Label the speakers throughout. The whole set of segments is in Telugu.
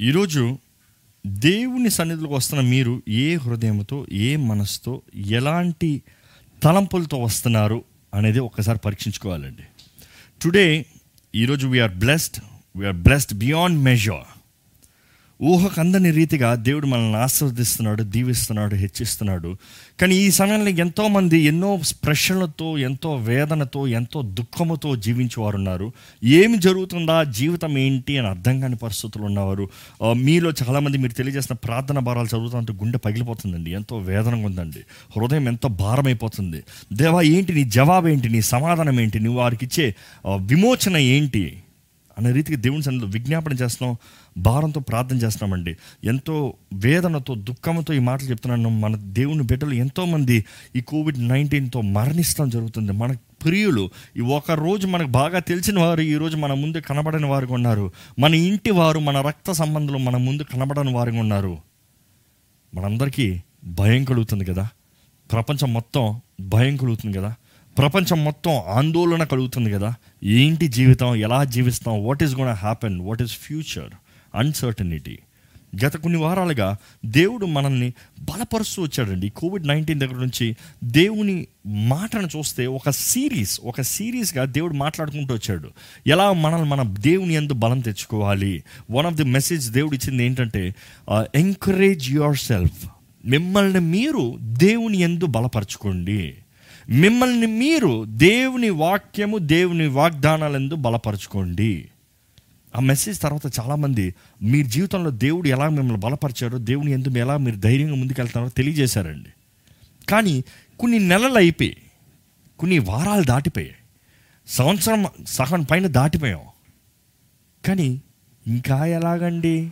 Speaker 1: ఈరోజు దేవుని సన్నిధిలోకి వస్తున్న మీరు ఏ హృదయంతో ఏ మనసుతో ఎలాంటి తలంపులతో వస్తున్నారు అనేది ఒక్కసారి పరీక్షించుకోవాలండి. టుడే ఈరోజు we are blessed we are blessed beyond measure ఊహకు అందని రీతిగా దేవుడు మనల్ని ఆస్వాదిస్తున్నాడు దీవిస్తున్నాడు హెచ్చిస్తున్నాడు. కానీ ఈ సమయంలో ఎంతోమంది ఎన్నో ప్రశ్నలతో ఎంతో వేదనతో ఎంతో దుఃఖముతో జీవించేవారు ఉన్నారు ఏమి జరుగుతుందా జీవితం ఏంటి అని అర్థం కాని పరిస్థితులు ఉన్నవారు. మీలో చాలామంది మీరు తెలియజేసిన ప్రార్థన భారాలు చదువుతుంటే గుండె పగిలిపోతుందండి ఎంతో వేదనగా ఉందండి. హృదయం ఎంతో భారం అయిపోతుంది దేవా ఏంటి నీ జవాబు ఏంటి నీ సమాధానం ఏంటి? నువ్వు వారికి ఇచ్చే విమోచన ఏంటి? అనే రీతికి దేవుని సన్నిధిలో విజ్ఞాపన చేస్తున్నాం భారంతో ప్రార్థన చేస్తున్నామండి. ఎంతో వేదనతో దుఃఖంతో ఈ మాటలు చెప్తున్నాను. మన దేవుని బిడ్డలు ఎంతోమంది ఈ కోవిడ్ నైన్టీన్తో మరణిస్తాం జరుగుతుంది. మన ప్రియులు ఈ ఒక రోజు మనకు బాగా తెలిసిన వారు ఈరోజు మన ముందు కనబడని వారు ఉన్నారు. మన ఇంటి వారు మన రక్త సంబంధులు మన ముందు కనబడని వారు ఉన్నారు. మనందరికీ భయం కలుగుతుంది కదా. ప్రపంచం మొత్తం భయం కలుగుతుంది కదా. ప్రపంచం మొత్తం ఆందోళన కలుగుతుంది కదా. ఏంటి జీవితం? ఎలా జీవిస్తాం? What is gonna happen what is future uncertainty గత కొన్ని వారాలుగా దేవుడు మనల్ని బలపరుస్తూ వచ్చాడండి. కోవిడ్ నైన్టీన్ దగ్గర నుంచి దేవుని మాటను చూస్తే ఒక సిరీస్ ఒక సిరీస్గా దేవుడు మాట్లాడుకుంటూ వచ్చాడు. ఎలా మనల్ని మన దేవుని ఎందు బలం తెచ్చుకోవాలి? వన్ ఆఫ్ ది మెసేజ్ దేవుడు ఇచ్చింది ఏంటంటే ఎంకరేజ్ యువర్ సెల్ఫ్ మిమ్మల్ని మీరు దేవుని ఎందు బలపరచుకోండి. మిమ్మల్ని మీరు దేవుని వాక్యము దేవుని వాగ్దానాలందు బలపరచుకోండి. ఆ మెసేజ్ తర్వాత చాలామంది మీ జీవితంలో దేవుడు ఎలా మిమ్మల్ని బలపరిచారో దేవుని ఎందుకు ఎలా మీరు ధైర్యంగా ముందుకెళ్తారో తెలియజేశారండి. కానీ కొన్ని నెలలు అయిపోయి కొన్ని వారాలు దాటిపోయాయి. సంవత్సరం సగం పైన దాటిపోయాం. కానీ ఇంకా ఎలాగండి?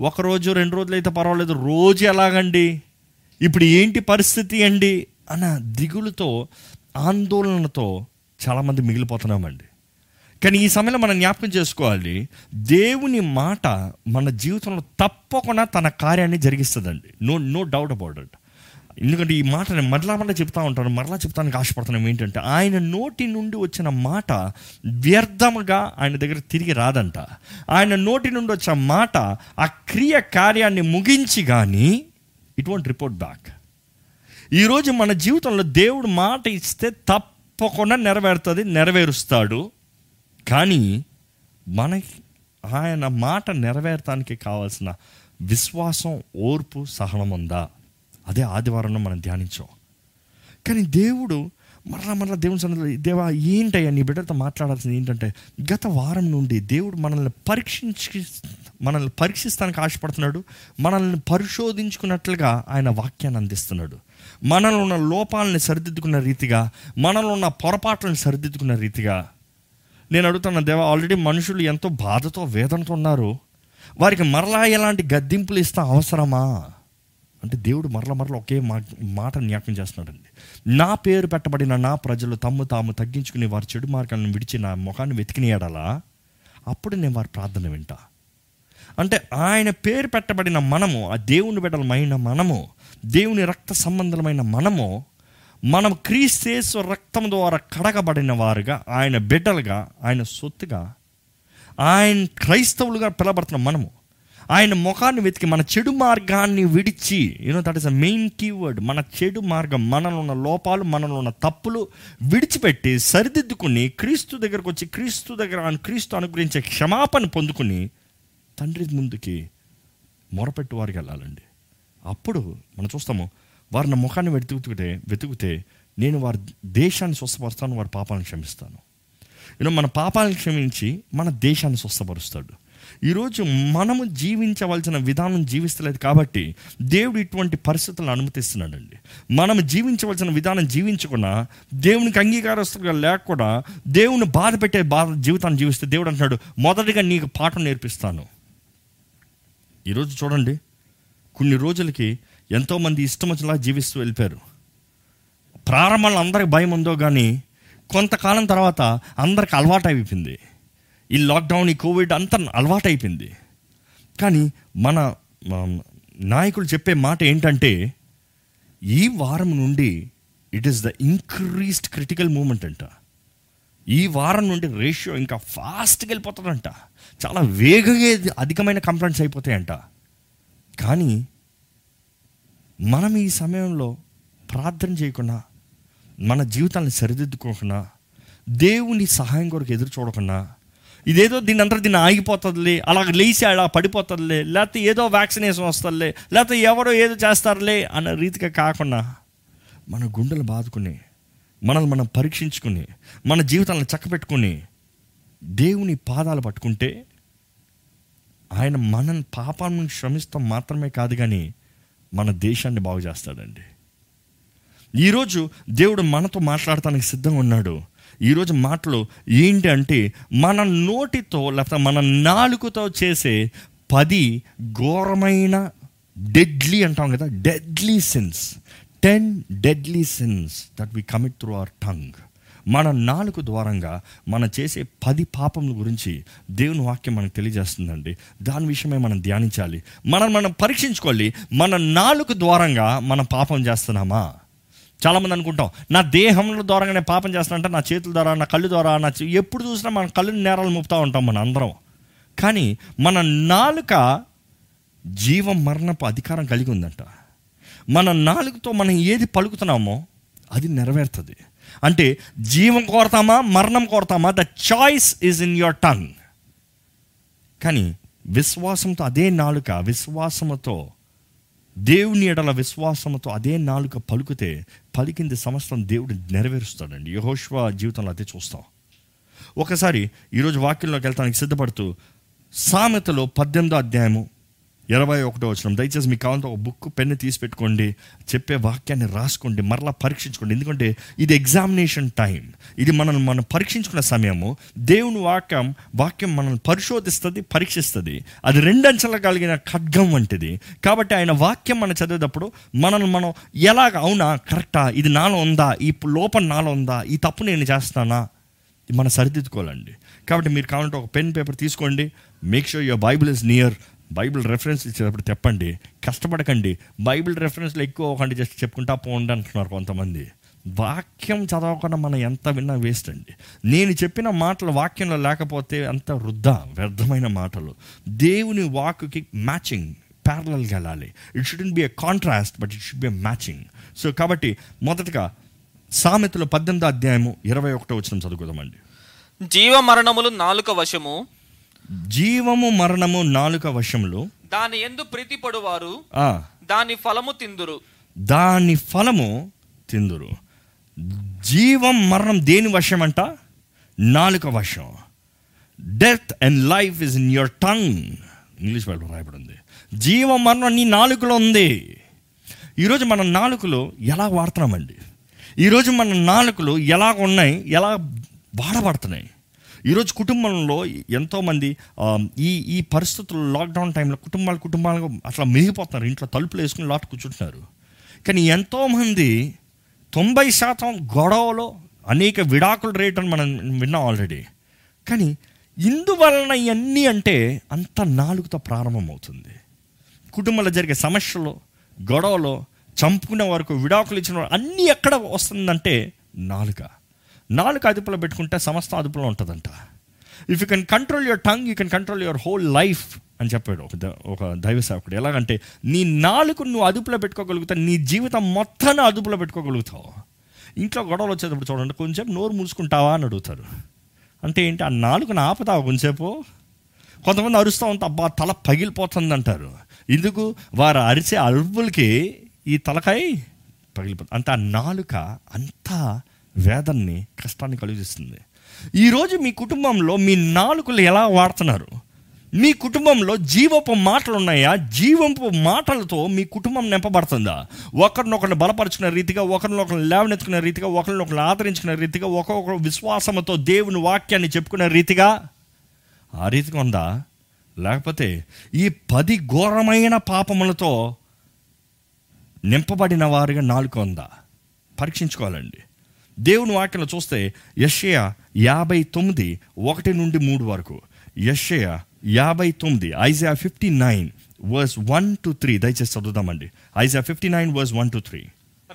Speaker 1: ఒకరోజు రెండు రోజులు అయితే పర్వాలేదు రోజు ఎలాగండి? ఇప్పుడు ఏంటి పరిస్థితి అండి? అన్న దిగులుతో ఆందోళనతో చాలామంది మిగిలిపోతున్నామండి. కానీ ఈ సమయంలో మనం జ్ఞాపకం చేసుకోవాలి దేవుని మాట మన జీవితంలో తప్పకుండా తన కార్యాన్ని జరిగిస్తుందండి. No no doubt about it ఎందుకంటే ఈ మాట నేను మరలా మరలా చెప్తా ఉంటాను మరలా చెప్తానికి ఆశపడుతున్నాం ఏంటంటే ఆయన నోటి నుండి వచ్చిన మాట వ్యర్థముగా ఆయన దగ్గర తిరిగి రాదంట. ఆయన నోటి నుండి వచ్చిన మాట ఆ క్రియ కార్యాన్ని ముగించి కానీ ఇట్ వాంట్ రిపోర్ట్ బ్యాక్ ఈరోజు మన జీవితంలో దేవుడు మాట ఇస్తే తప్పకుండా నెరవేరుతుంది నెరవేరుస్తాడు. కానీ మనకి ఆయన మాట నెరవేరటానికి కావాల్సిన విశ్వాసం ఓర్పు సహనం ఉందా? అదే ఆదివారంలో మనం ధ్యానించాం. కానీ దేవుడు మరలా మరలా దేవుని సన్నిధిలో దేవా ఏంటయ్యా నీ బిడ్డతో మాట్లాడాల్సింది ఏంటంటే గత వారం నుండి దేవుడు మనల్ని పరీక్షించి మనల్ని పరీక్షిస్తానికి ఆశపడుతున్నాడు మనల్ని పరిశోధించుకున్నట్లుగా ఆయన వాక్యాన్ని అందిస్తున్నాడు. మనలో ఉన్న లోపాలని సరిదిద్దుకున్న రీతిగా మనలో ఉన్న పొరపాట్లను సరిదిద్దుకున్న రీతిగా. నేను అడుగుతున్న దేవా ఆల్రెడీ మనుషులు ఎంతో బాధతో వేదనతో ఉన్నారు. వారికి మరలా ఎలాంటి గద్దింపులు ఇస్తా అవసరమా? అంటే దేవుడు మరల మరల ఒకే మా మాట జ్ఞాపకం చేస్తున్నాడండి. నా పేరు పెట్టబడిన నా ప్రజలు తమ్ము తాము తగ్గించుకుని వారి చెడు మార్గాలను విడిచి నా ముఖాన్ని వెతికిని ఎడలా అప్పుడు నేను వారి ప్రార్థన వింటా. అంటే ఆయన పేరు పెట్టబడిన మనము ఆ దేవుని బిడ్డలమైన మనము దేవుని రక్త సంబంధమైన మనము మనం క్రీస్తేశ్వ రక్తం ద్వారా కడగబడిన వారుగా ఆయన బిడ్డలుగా ఆయన సొత్తుగా ఆయన క్రైస్తవులుగా పిలబడుతున్న మనము ఆయన ముఖాన్ని వెతికి మన చెడు మార్గాన్ని విడిచి you know that is a main keyword మన చెడు మార్గం మనలో ఉన్న లోపాలు మనలో ఉన్న తప్పులు విడిచిపెట్టి సరిదిద్దుకుని క్రీస్తు దగ్గరకు వచ్చి క్రీస్తు దగ్గర ఆయన క్రీస్తు అనుగ్రహించే క్షమాపణ పొందుకుని తండ్రి ముందుకి మొరపెట్టు వారికి వెళ్ళాలండి. అప్పుడు మనం చూస్తాము వారి నా ముఖాన్ని వెతుకుతుంటే వెతుకుతే నేను వారి దేశాన్ని స్వస్థపరుస్తాను వారి పాపాలను క్షమిస్తాను. యూనో మన పాపాలను క్షమించి మన దేశాన్ని స్వస్థపరుస్తాడు. ఈరోజు మనము జీవించవలసిన విధానం జీవిస్తలేదు కాబట్టి దేవుడు ఇటువంటి పరిస్థితులను అనుమతిస్తున్నాడండి. మనం జీవించవలసిన విధానం జీవించకుండా దేవునికి అంగీకారస్తులుగా లేకుండా దేవుని బాధ పెట్టే బాధ జీవితాన్ని జీవిస్తే దేవుడు అంటున్నాడు మొదటిగా నీకు పాఠం నేర్పిస్తాను. ఈరోజు చూడండి కొన్ని రోజులకి ఎంతోమంది ఇష్టం వచ్చేలా జీవిస్తూ వెళ్ళిపోయారు. ప్రారంభంలో అందరికి భయం ఉందో కానీ కొంతకాలం తర్వాత అందరికి అలవాటు అయిపోయింది ఈ లాక్డౌన్ ఈ కోవిడ్ అంతా అలవాటు అయిపోయింది కానీ మన నాయకులు చెప్పే మాట ఏంటంటే ఈ వారం నుండి it is the increased critical moment అంట. ఈ వారం నుండి రేషియో ఇంకా ఫాస్ట్గా వెళ్ళిపోతుందంట. చాలా వేగంగా అధికమైన కంప్లైంట్స్ అయిపోతాయంట. కానీ మనం ఈ సమయంలో ప్రార్థన చేయకుండా మన జీవితాన్ని సరిదిద్దుకోకుండా దేవుని సహాయం కొరకు ఎదురు చూడకుండా ఇదేదో దీని అంతా దీన్ని ఆగిపోతుందిలే అలా లేచి అలా పడిపోతుందిలే లేకపోతే ఏదో వ్యాక్సినేషన్ వస్తుందిలే లేకపోతే ఎవరో ఏదో చేస్తారులే అన్న రీతిగా కాకుండా మన గుండెలు బాదుకుని మనల్ని మనం పరీక్షించుకుని మన జీవితాలను చక్కబెట్టుకుని దేవుని పాదాలు పట్టుకుంటే ఆయన మన పాపాన్ని శ్రమిస్తాం మాత్రమే కాదు కానీ మన దేశాన్ని బాగు చేస్తాడండి. ఈరోజు దేవుడు మనతో మాట్లాడటానికి సిద్ధంగా ఉన్నాడు. ఈరోజు మాటలు ఏంటి అంటే మన నోటితో లేకపోతే మన నాలుగుతో చేసే పది ఘోరమైన డెడ్లీ అంటాం కదా deadly sins ten deadly sins that we commit through our tongue మన నాలుగు ద్వారంగా మనం చేసే పది పాపముల గురించి దేవుని వాక్యం మనకు తెలియజేస్తుందండి. దాని విషయమే మనం ధ్యానించాలి. మనం మనం పరీక్షించుకోవాలి. మన నాలుగు ద్వారంగా మనం పాపం చేస్తున్నామా? చాలామంది అనుకుంటాం నా దేహంలో ద్వారా నేను పాపం చేస్తానంటే నా చేతుల ద్వారా నా కళ్ళు ద్వారా నా ఎప్పుడు చూసినా మన కళ్ళు నేరాలు మోపుతూ ఉంటాం మన అందరం. కానీ మన నాలుక జీవ మరణపు అధికారం కలిగి ఉందంట. మన నాలుగుతో మనం ఏది పలుకుతున్నామో అది నెరవేరుతుంది. అంటే జీవం కోరతామా మరణం కోరతామా? The choice is in your tongue కానీ విశ్వాసంతో అదే నాలుక విశ్వాసముతో దేవుని ఎడల విశ్వాసంతో అదే నాలుక పలుకుతే పలికింది సమస్తం దేవుడు నెరవేరుస్తాడండి. యహోష్వ జీవితంలో అదే చూస్తాం. ఒకసారి ఈరోజు వాక్యంలోకి వెళ్తానికి సిద్ధపడుతూ సామెతలో పద్దెనిమిదో అధ్యాయము ఇరవై ఒకటో వచ్చిన దయచేసి మీకు కావాలంటే ఒక బుక్ పెన్ను తీసి పెట్టుకోండి. చెప్పే వాక్యాన్ని రాసుకోండి. మరలా పరీక్షించుకోండి. ఎందుకంటే ఇది ఎగ్జామినేషన్ టైం ఇది మనల్ని మనం పరీక్షించుకున్న సమయము. దేవుని వాక్యం వాక్యం మనల్ని పరిశోధిస్తుంది పరీక్షిస్తుంది. అది రెండంచెల కలిగిన ఖడ్గం వంటిది. కాబట్టి ఆయన వాక్యం మనం చదివేటప్పుడు మనల్ని మనం ఎలాగ అవునా కరెక్టా ఇది నాలో ఉందా ఈ లోపం నాలో ఉందా ఈ తప్పు నేను చేస్తానా మనం సరిదిద్దుకోవాలండి. కాబట్టి మీరు కావాలంటే ఒక పెన్ పేపర్ తీసుకోండి. Make sure your Bible is near Bible reference ఇచ్చేటప్పుడు చెప్పండి కష్టపడకండి. బైబిల్ రెఫరెన్స్లు ఎక్కువ ఒకటి జస్ట్ చెప్పుకుంటా పోండి అంటున్నారు కొంతమంది. వాక్యం చదవకుండా మనం ఎంత విన్నా వేస్ట్ అండి. నేను చెప్పిన మాటలు వాక్యంలో లేకపోతే అంత వృద్ధ వ్యర్థమైన మాటలు. దేవుని వాక్కి మ్యాచింగ్ ప్యారలల్గా వెళ్ళాలి. It shouldn't be a contrast but it should be a matching so కాబట్టి మొదటగా సామెతలు పద్దెనిమిది అధ్యాయము ఇరవై ఒకటో వచ్చిన చదువుకుందామండి.
Speaker 2: జీవ మరణములు నాలుక వశము
Speaker 1: జీవము మరణము నాలుక వశములు
Speaker 2: దాని ఎందు ప్రీతిపడువారు
Speaker 1: ఆ,
Speaker 2: దాని ఫలము తిందురు.
Speaker 1: దాని ఫలము తిందురు. జీవం మరణం దేని వశం అంట నాలుక వశం. Death and life is in your tongue English Bible రాయబడింది. జీవం మరణం నీ నాలుకలో ఉంది. ఈరోజు మన నాలుకలు ఎలా వాడుతున్నామండి? ఈరోజు మన నాలుకలు ఎలా ఉన్నాయి? ఎలా వాడబడుతున్నాయి? ఈరోజు కుటుంబంలో ఎంతోమంది ఈ ఈ పరిస్థితుల్లో లాక్డౌన్ టైంలో కుటుంబాలు కుటుంబాలుగా అట్లా మిగిలిపోతున్నారు ఇంట్లో తలుపులు వేసుకుని లాట్ కూర్చుంటున్నారు. కానీ ఎంతోమంది తొంభై శాతం గొడవలో అనేక విడాకుల రేట్ అని మనం విన్నాం ఆల్రెడీ. కానీ ఇందువలన ఇవన్నీ అంటే అంత నాలుగుతో ప్రారంభమవుతుంది. కుటుంబంలో జరిగే సమస్యలు గొడవలు చంపుకునే వరకు విడాకులు ఇచ్చిన అన్నీ ఎక్కడ వస్తుందంటే నాలుక. నాలుక అదుపులో పెట్టుకుంటే సమస్త అదుపులో ఉంటుందంట. If you can control your tongue you can control your whole life అని చెప్పాడు ఒక ద- ఒక దైవ సేవకుడు. ఎలాగంటే నీ నాలుగు నువ్వు అదుపులో పెట్టుకోగలుగుతావు నీ జీవితం మొత్తాన్ని అదుపులో పెట్టుకోగలుగుతావు. ఇంట్లో గొడవలు వచ్చేటప్పుడు చూడండి కొంచెం నోరు మూసుకుంటావా అని అడుగుతారు. అంటే ఏంటి ఆ నాలుగుని ఆపుతావా కొంచెంసేపు? కొంతమంది అరుస్తూ ఉంటే అబ్బా తల పగిలిపోతుంది అంటారు ఎందుకు? వారు అరిచే అరుపులకి ఈ తలకాయ పగిలిపోతుంది. అంటే ఆ నాలుక అంతా వేదన్ని కష్టాన్ని కలిగిస్తుంది. ఈరోజు మీ కుటుంబంలో మీ నాలుకలు ఎలా వాడుతున్నారు? మీ కుటుంబంలో జీవపు మాటలు ఉన్నాయా? జీవపు మాటలతో మీ కుటుంబం నింపబడుతుందా? ఒకరినొకరిని బలపరుచుకునే రీతిగా ఒకరినొకరిని లేవనెత్తుకునే రీతిగా ఒకరినొకరిని ఆదరించుకునే రీతిగా ఒక్కొక్కరు విశ్వాసంతో దేవుని వాక్యాన్ని చెప్పుకునే రీతిగా ఆ రీతిగా ఉందా? లేకపోతే ఈ పది ఘోరమైన పాపములతో నింపబడిన వారిగా నాలుక ఉందా? పరీక్షించుకోవాలండి. దేవుని వాక్యంలో చూస్తే యషయ యాభై తొమ్మిది ఒకటి నుండి మూడు వరకు. యషయ యాభై తొమ్మిది Isaiah fifty nine verse one two three. దయచేసి చదువుదామండి. Isaiah fifty nine verse one two three.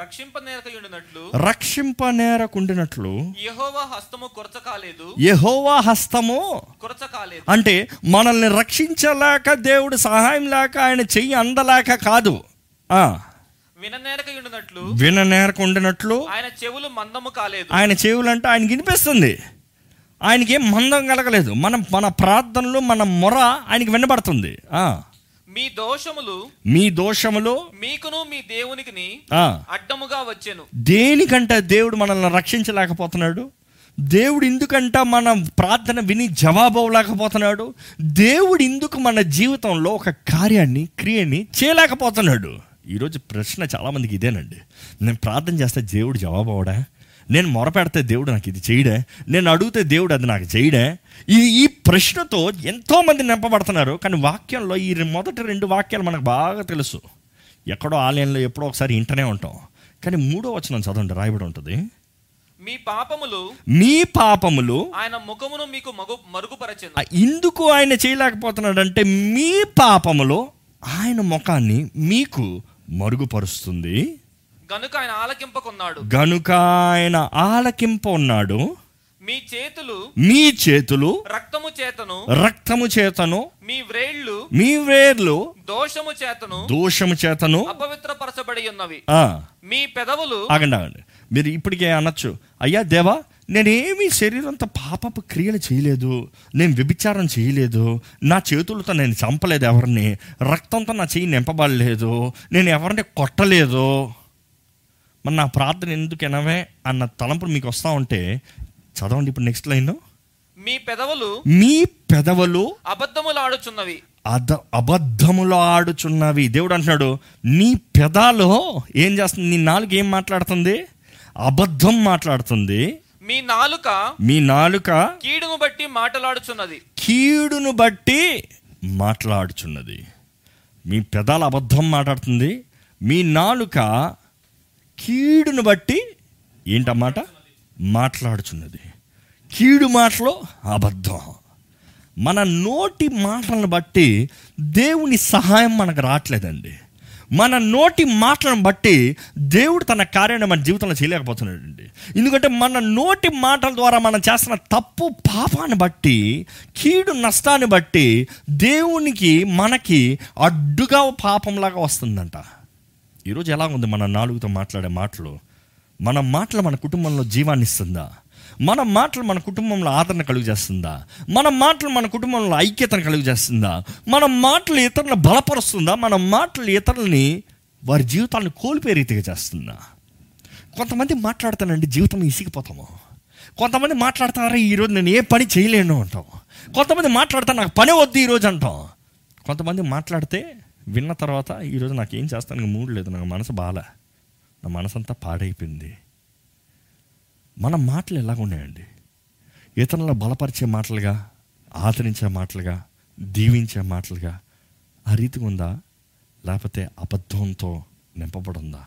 Speaker 2: రక్షింపనేరకయుండినట్లు
Speaker 1: రక్షింపనేరకుండినట్లు
Speaker 2: యెహోవా హస్తము కొరచ కాలేదు.
Speaker 1: యెహోవా హస్తము అంటే మనల్ని రక్షించలేక దేవుడు సహాయం లేక ఆయన చెయ్యి అందలేక కాదు. ఆ, విననేరకుండినట్లు
Speaker 2: ఆయన చెవులు మందము కాలేదు.
Speaker 1: ఆయన చెవులంటే ఆయనకి వినిపిస్తుంది. ఆయనకి ఏం మందం కలగలేదు. మన మన ప్రార్థనలు మన మొర ఆయనకి వినబడుతుంది. ఆ,
Speaker 2: మీ దోషములు
Speaker 1: మీ దోషములు
Speaker 2: మీకును మీ దేవునికిని
Speaker 1: ఆ,
Speaker 2: అడ్డముగా వచ్చెను.
Speaker 1: దేనికంట దేవుడు మనల్ని రక్షించలేకపోతున్నాడు? దేవుడు ఎందుకంట మన ప్రార్థన విని జవాబు అవ్వలేకపోతున్నాడు దేవుడు ఎందుకు మన జీవితంలో ఒక కార్యాన్ని క్రియని చేయలేకపోతున్నాడు. ఈరోజు ప్రశ్న చాలామందికి ఇదేనండి. నేను ప్రార్థన చేస్తే దేవుడు జవాబు అవడా? నేను మొరపెడితే దేవుడు నాకు ఇది చేయడే? నేను అడిగితే దేవుడు అది నాకు చేయడే? ఈ ఈ ప్రశ్నతో ఎంతోమంది నింపబడుతున్నారు కానీ వాక్యంలో ఈ మొదటి రెండు వాక్యాలు మనకు బాగా తెలుసు. ఎక్కడో ఆలయంలో ఎప్పుడో ఒకసారి ఇంటనే ఉంటాం. కానీ మూడో వచనం చదవండి రాయబడి ఉంటుంది.
Speaker 2: మీ పాపములు
Speaker 1: మీ పాపములు
Speaker 2: ఆయన ముఖమును మీకు మగు మరుగుపరచెను.
Speaker 1: ఆ, ఎందుకు ఆయన చేయలేకపోతున్నాడంటే మీ పాపములో ఆయన ముఖాన్ని మీకు మరుగుపరుస్తుంది.
Speaker 2: గనుక ఆయన ఆలకింపకున్నాడు.
Speaker 1: గనుక ఆయన ఆలకింప ఉన్నాడు
Speaker 2: మీ చేతులు
Speaker 1: మీ చేతులు
Speaker 2: రక్తము చేతను
Speaker 1: రక్తము చేతను
Speaker 2: మీ వ్రేళ్ళు
Speaker 1: మీ వేర్లు
Speaker 2: దోషము చేతను
Speaker 1: దోషము చేతను.
Speaker 2: అపవిత్రపరచబడి ఉన్నవి.
Speaker 1: ఆ,
Speaker 2: మీ పెదవులు
Speaker 1: ఆగండి ఆగండి. మీరు ఇప్పటికే అనొచ్చు. అయ్యా దేవా నేనేమి శరీరంతో పాపపు క్రియలు చేయలేదు నేను వ్యభిచారం చేయలేదు నా చేతులతో నేను చంపలేదు ఎవరిని రక్తంతో నా చెయ్యి నింపబడలేదు నేను ఎవరిని కొట్టలేదు. మరి నా ప్రార్థన ఎందుకు ఎనవే అన్న తలంపులు మీకు వస్తూ ఉంటే చదవండి ఇప్పుడు నెక్స్ట్ లైన్.
Speaker 2: మీ పెదవులు
Speaker 1: మీ పెదవులు
Speaker 2: అబద్ధములాడుచున్నవి
Speaker 1: అద అబద్ధములు ఆడుచున్నవి. దేవుడు అంటున్నాడు నీ పెదాలు ఏం చేస్తుంది? నీ నాలుగు ఏం మాట్లాడుతుంది? అబద్ధం మాట్లాడుతుంది.
Speaker 2: మీ నాలుక
Speaker 1: మీ నాలుక
Speaker 2: కీడును బట్టి మాటలాడుచున్నది.
Speaker 1: కీడును బట్టి మాట్లాడుచున్నది. మీ పెదాలు అబద్ధం మాట్లాడుతుంది. మీ నాలుక కీడును బట్టి ఏంటన్నమాట మాట్లాడుచున్నది. కీడు మాటలో అబద్ధం. మన నోటి మాటలను బట్టి దేవుని సహాయం మనకు రావట్లేదండి. మన నోటి మాటలను బట్టి దేవుడు తన కార్యాన్ని మన జీవితంలో చేయలేకపోతున్నాడండి. ఎందుకంటే మన నోటి మాటల ద్వారా మనం చేస్తున్న తప్పు పాపాన్ని బట్టి కీడు నష్టాన్ని బట్టి దేవునికి మనకి అడ్డుగా పాపంలాగా వస్తుందంట. ఈరోజు ఎలా ఉంది మన నాలుగుతో మాట్లాడే మాటలు? మన మాటలు మన కుటుంబంలో జీవాన్ని ఇస్తుందా? మన మాటలు మన కుటుంబంలో ఆదరణ కలుగు చేస్తుందా మన మాటలు మన కుటుంబంలో ఐక్యతను కలుగు చేస్తుందా మన మాటలు ఇతరులను బలపరుస్తుందా? మన మాటలు ఇతరులని వారి జీవితాలను కోల్పోయే రీతిగా చేస్తుందా? కొంతమంది మాట్లాడతానండి జీవితం ఇసిగిపోతాము. కొంతమంది మాట్లాడతారా ఈరోజు నేను ఏ పని చేయలేను అంటాం. కొంతమంది మాట్లాడతా నాకు పని వద్దు ఈరోజు అంటాం. కొంతమంది మాట్లాడితే విన్న తర్వాత ఈరోజు నాకు ఏం చేస్తానికి మూడు లేదు నాకు మనసు బాగా నా మనసు అంతా పాడైపోయింది. మన మాటలు ఎలాగ ఉన్నాయండి? ఇతరులను బలపరిచే మాటలుగా ఆదరించే మాటలుగా దీవించే మాటలుగా ఆ రీతిగా ఉందా? లేకపోతే అబద్ధంతో నింపబడుందా?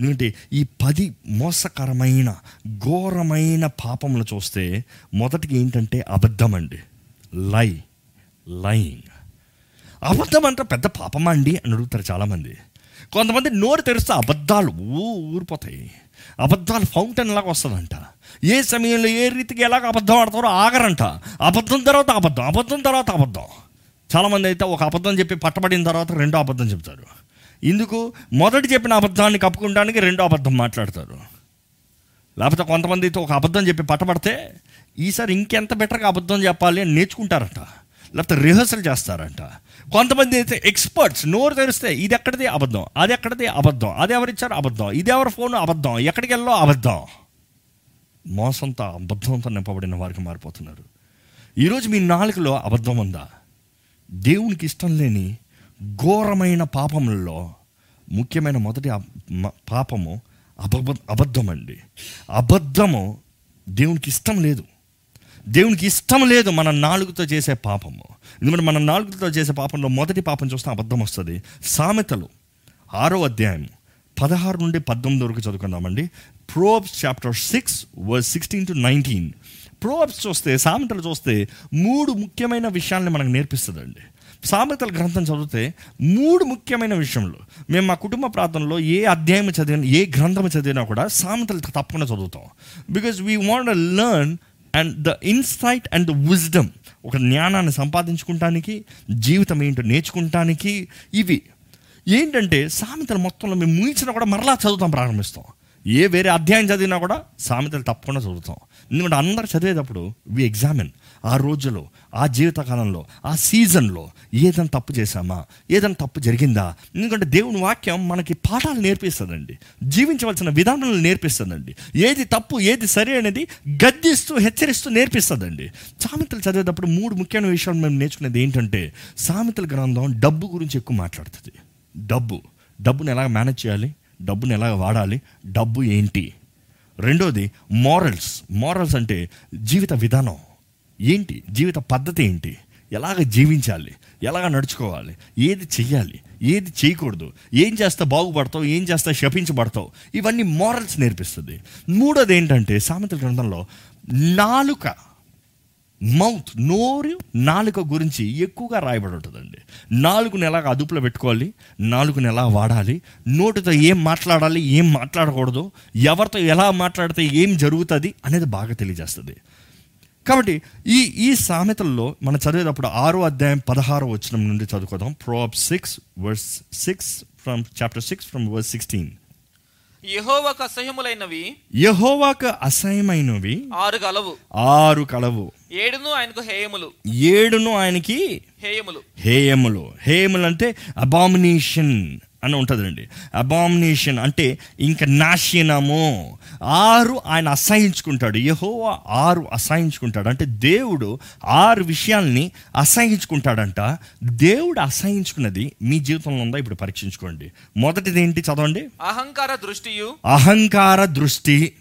Speaker 1: ఎందుకంటే ఈ పది మోసకరమైన ఘోరమైన పాపములు చూస్తే మొదటికి ఏంటంటే అబద్ధం అండి లై లయింగ్. అబద్ధం అంటే పెద్ద పాపమా అండి అని అడుగుతారు చాలామంది. కొంతమంది నోరు తెరిస్తే అబద్ధాలు ఊ ఊరిపోతాయి. అబద్ధాలు ఫౌంటైన్ లాగా వస్తుందంట. ఏ సమయంలో ఏ రీతికి ఎలాగ అబద్ధం ఆడతారో ఆగరంట. అబద్ధం తర్వాత అబద్ధం అబద్ధం తర్వాత అబద్ధం. చాలామంది అయితే ఒక అబద్ధం చెప్పి పట్టబడిన తర్వాత రెండో అబద్ధం చెప్తారు ఇందుకు మొదటి చెప్పిన అబద్ధాన్ని కప్పుకోవడానికి రెండో అబద్ధం మాట్లాడతారు. లేకపోతే కొంతమంది అయితే ఒక అబద్ధం చెప్పి పట్టబడితే ఈసారి ఇంకెంత బెటర్గా అబద్ధం చెప్పాలి అని నేర్చుకుంటారంట. లేకపోతే రిహర్సల్ చేస్తారంట. కొంతమంది అయితే ఎక్స్పర్ట్స్ నోరు తెరిస్తే ఇది ఎక్కడిది? అబద్ధం. అది ఎక్కడిది? అబద్ధం. అది ఎవరిచ్చారు? అబద్ధం. ఇది ఎవరి ఫోన్ అబద్ధం. ఎక్కడికి వెళ్ళో అబద్ధం. మోసంతో అబద్ధంతో నింపబడిన వారికి మారిపోతున్నారు. ఈరోజు మీ నాలుగులో అబద్ధం ఉందా? దేవునికి ఇష్టం లేని ఘోరమైన పాపములలో ముఖ్యమైన మొదటి పాపము అబద్ధ అబద్ధం అండి అబద్ధము దేవునికి ఇష్టం లేదు. దేవునికి ఇష్టం లేదు మన నాలుగుతో చేసే పాపము. ఎందుకంటే మన నాలుగుతో చేసే పాపంలో మొదటి పాపం చూస్తే అబద్ధం వస్తుంది. సామెతలు ఆరో అధ్యాయం పదహారు నుండి పద్దెనిమిది వరకు చదువుకుందామండి. Proverbs chapter six verse sixteen to nineteen Proverbs చూస్తే సామెతలు చూస్తే మూడు ముఖ్యమైన విషయాల్ని మనకు నేర్పిస్తుందండి. సామెతల గ్రంథం చదివితే మూడు ముఖ్యమైన విషయంలో మేము మా కుటుంబ ప్రాంతంలో ఏ అధ్యాయం చదివిన ఏ గ్రంథం చదివినా కూడా సామెతలు తప్పకుండా చదువుతాం. Because we want learn and the insight and the wisdom ఒక జ్ఞానాన్ని సంపాదించుకుంటానికి జీవితం ఏంటో నేర్చుకుంటానికి ఇవి. ఏంటంటే సామెతలు మొత్తంలో మేము ముగించినా కూడా మరలా చదువుతాం ప్రారంభిస్తాం. ఏ వేరే అధ్యాయం చదివినా కూడా సామెతలు తప్పకుండా చదువుతాం. ఎందుకంటే అందరు చదివేటప్పుడు వి ఎగ్జామిన్ ఆ రోజులో ఆ జీవితకాలంలో ఆ సీజన్లో ఏదైనా తప్పు చేశామా? ఏదైనా తప్పు జరిగిందా? ఎందుకంటే దేవుని వాక్యం మనకి పాఠాలు నేర్పిస్తుందండి. జీవించవలసిన విధానాలు నేర్పిస్తుందండి. ఏది తప్పు ఏది సరి అనేది గద్దిస్తూ హెచ్చరిస్తూ నేర్పిస్తుందండి. సామెతలు చదివేటప్పుడు మూడు ముఖ్యమైన విషయాలు మేము నేర్చుకునేది ఏంటంటే సామెతల గ్రంథం డబ్బు గురించి ఎక్కువ మాట్లాడుతుంది. డబ్బు. డబ్బును ఎలా మేనేజ్ చేయాలి? డబ్బుని ఎలా వాడాలి? డబ్బు ఏంటి? రెండోది మారల్స్ మారల్స్ అంటే జీవిత విధానం. ఏంటి? జీవిత పద్ధతి ఏంటి? ఎలాగ జీవించాలి? ఎలాగ నడుచుకోవాలి? ఏది చెయ్యాలి? ఏది చేయకూడదు? ఏం చేస్తే బాగుపడతావు? ఏం చేస్తే శపించబడతావు? ఇవన్నీ మారల్స్ నేర్పిస్తుంది. మూడోది ఏంటంటే సామెతల గ్రంథంలో నాలుక మౌత్ నోరు నాలుక గురించి ఎక్కువగా రాయబడి ఉంటుందండి. నాలుగుని ఎలా అదుపులో పెట్టుకోవాలి నాలుగుని ఎలా వాడాలి నోటితో ఏం మాట్లాడాలి ఏం మాట్లాడకూడదు ఎవరితో ఎలా మాట్లాడితే ఏం జరుగుతుంది అనేది బాగా తెలియజేస్తుంది. కాబట్టి ఈ ఈ సామెతల్లో మనం చదివేటప్పుడు ఆరో అధ్యాయం పదహారో వచ్చిన నుండి చదువుకోదాం. Proverb six verse six from chapter six from verse sixteen
Speaker 2: యెహోవాకు అసహ్యములైనవి
Speaker 1: యహోవాకు అసహ్యమైనవి
Speaker 2: ఆరు గలవు
Speaker 1: ఆరు కలవు.
Speaker 2: ఏడును ఆయనకు హేయములు.
Speaker 1: ఏడును ఆయనకి
Speaker 2: హేయములు.
Speaker 1: హేయములు. హేయములు అంటే అబామినేషన్ అని ఉంటుందండి అబామినేషన్ అంటే ఇంకా నాశనము. ఆరు ఆయన అసహించుకుంటాడు. యహోవా ఆరు అసహించుకుంటాడు. అంటే దేవుడు ఆరు విషయాల్ని అసహించుకుంటాడంట. దేవుడు అసహించుకున్నది మీ జీవితంలో ఉందా? ఇప్పుడు పరీక్షించుకోండి. మొదటిది ఏంటి చదవండి?
Speaker 2: అహంకార దృష్టియు.
Speaker 1: అహంకార దృష్టి.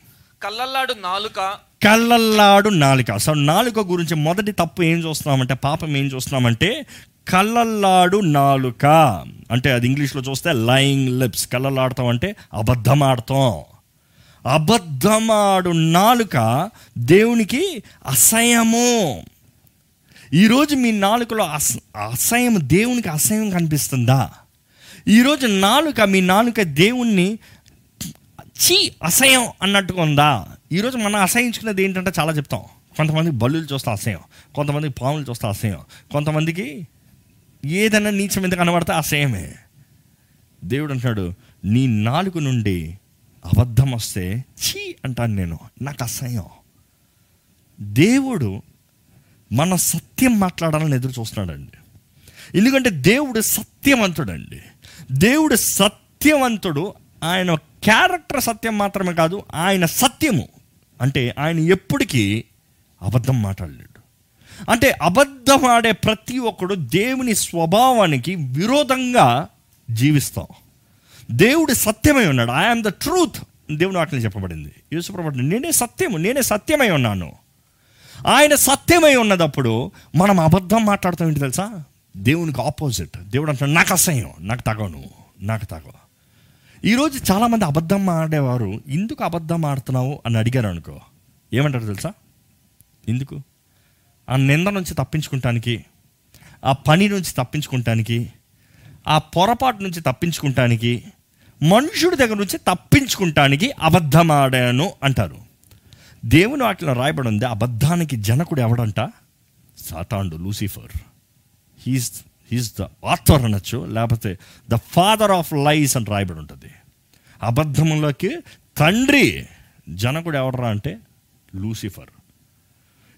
Speaker 2: కళ్ళల్లాడు నాలుక.
Speaker 1: కళ్ళల్లాడు నాలుక. అసలు నాలుక గురించి మొదటి తప్పు ఏం చూస్తున్నామంటే పాపం ఏం చూస్తున్నామంటే కళ్ళల్లాడు నాలుక. అంటే అది ఇంగ్లీష్లో చూస్తే లయింగ్ లిప్స్ కళ్ళల్లాడతాం అంటే అబద్ధం ఆడతాం అబద్ధమాడు నాలుక దేవునికి అసహ్యము. ఈరోజు మీ నాలుకలో అస అసహ్యం దేవునికి అసహ్యం కనిపిస్తుందా? ఈరోజు నాలుక మీ నాలుక దేవుణ్ణి చీ అసహ్యం అన్నట్టుగా ఉందా? ఈరోజు మనం అసహించుకునేది ఏంటంటే చాలా చెప్తాం. కొంతమంది బల్లులు చూస్తే అసహ్యం కొంతమందికి పాములు చూస్తే అసహ్యం కొంతమందికి ఏదైనా నీచం మీద కనబడితే అసహ్యమే దేవుడు అంటున్నాడు నీ నాలుగు నుండి అబద్ధం వస్తే చీ అంటాను నేను. నాకు అసహ్యం. దేవుడు మన సత్యం మాట్లాడాలని ఎదురు చూస్తున్నాడండి. ఎందుకంటే దేవుడు సత్యవంతుడండి. దేవుడు సత్యవంతుడు. ఆయన క్యారెక్టర్ సత్యం మాత్రమే కాదు ఆయన సత్యము. అంటే ఆయన ఎప్పటికీ అబద్ధం మాట్లాడలేడు. అంటే అబద్ధం ఆడే ప్రతి ఒక్కడు దేవుని స్వభావానికి విరోధంగా జీవిస్తాం. దేవుడు సత్యమై ఉన్నాడు. ఐఎమ్ ద ట్రూత్ దేవుని వాటిని చెప్పబడింది. యేసుప్రభు నేనే సత్యము నేనే సత్యమై ఉన్నాను. ఆయన సత్యమై ఉన్నదప్పుడు మనం అబద్ధం మాట్లాడతాం ఏంటి తెలుసా? దేవునికి ఆపోజిట్. దేవుడు అంటాడు నాకు అసహ్యం నాకు తగను నాకు తగ ఈరోజు చాలామంది అబద్ధం ఆడేవారు ఎందుకు అబద్ధం ఆడుతున్నావు అని అడిగారు అనుకో ఏమంటారు తెలుసా? ఎందుకు? ఆ నింద నుంచి తప్పించుకుంటానికి ఆ పని నుంచి తప్పించుకుంటానికి ఆ పొరపాటు నుంచి తప్పించుకుంటానికి మనుషుడి దగ్గర నుంచి తప్పించుకుంటానికి అబద్ధమాడాను అంటారు. దేవుని వాటిలో రాయబడి ఉంది అబద్ధానికి జనకుడు ఎవడంట? సాతాండు Lucifer. He's he's the author అనొచ్చు లేకపోతే ద ఫాదర్ ఆఫ్ లైస్ అని రాయబడి ఉంటుంది. అబద్ధంలోకి తండ్రి జనకుడు ఎవడరా అంటే? లూసిఫర్.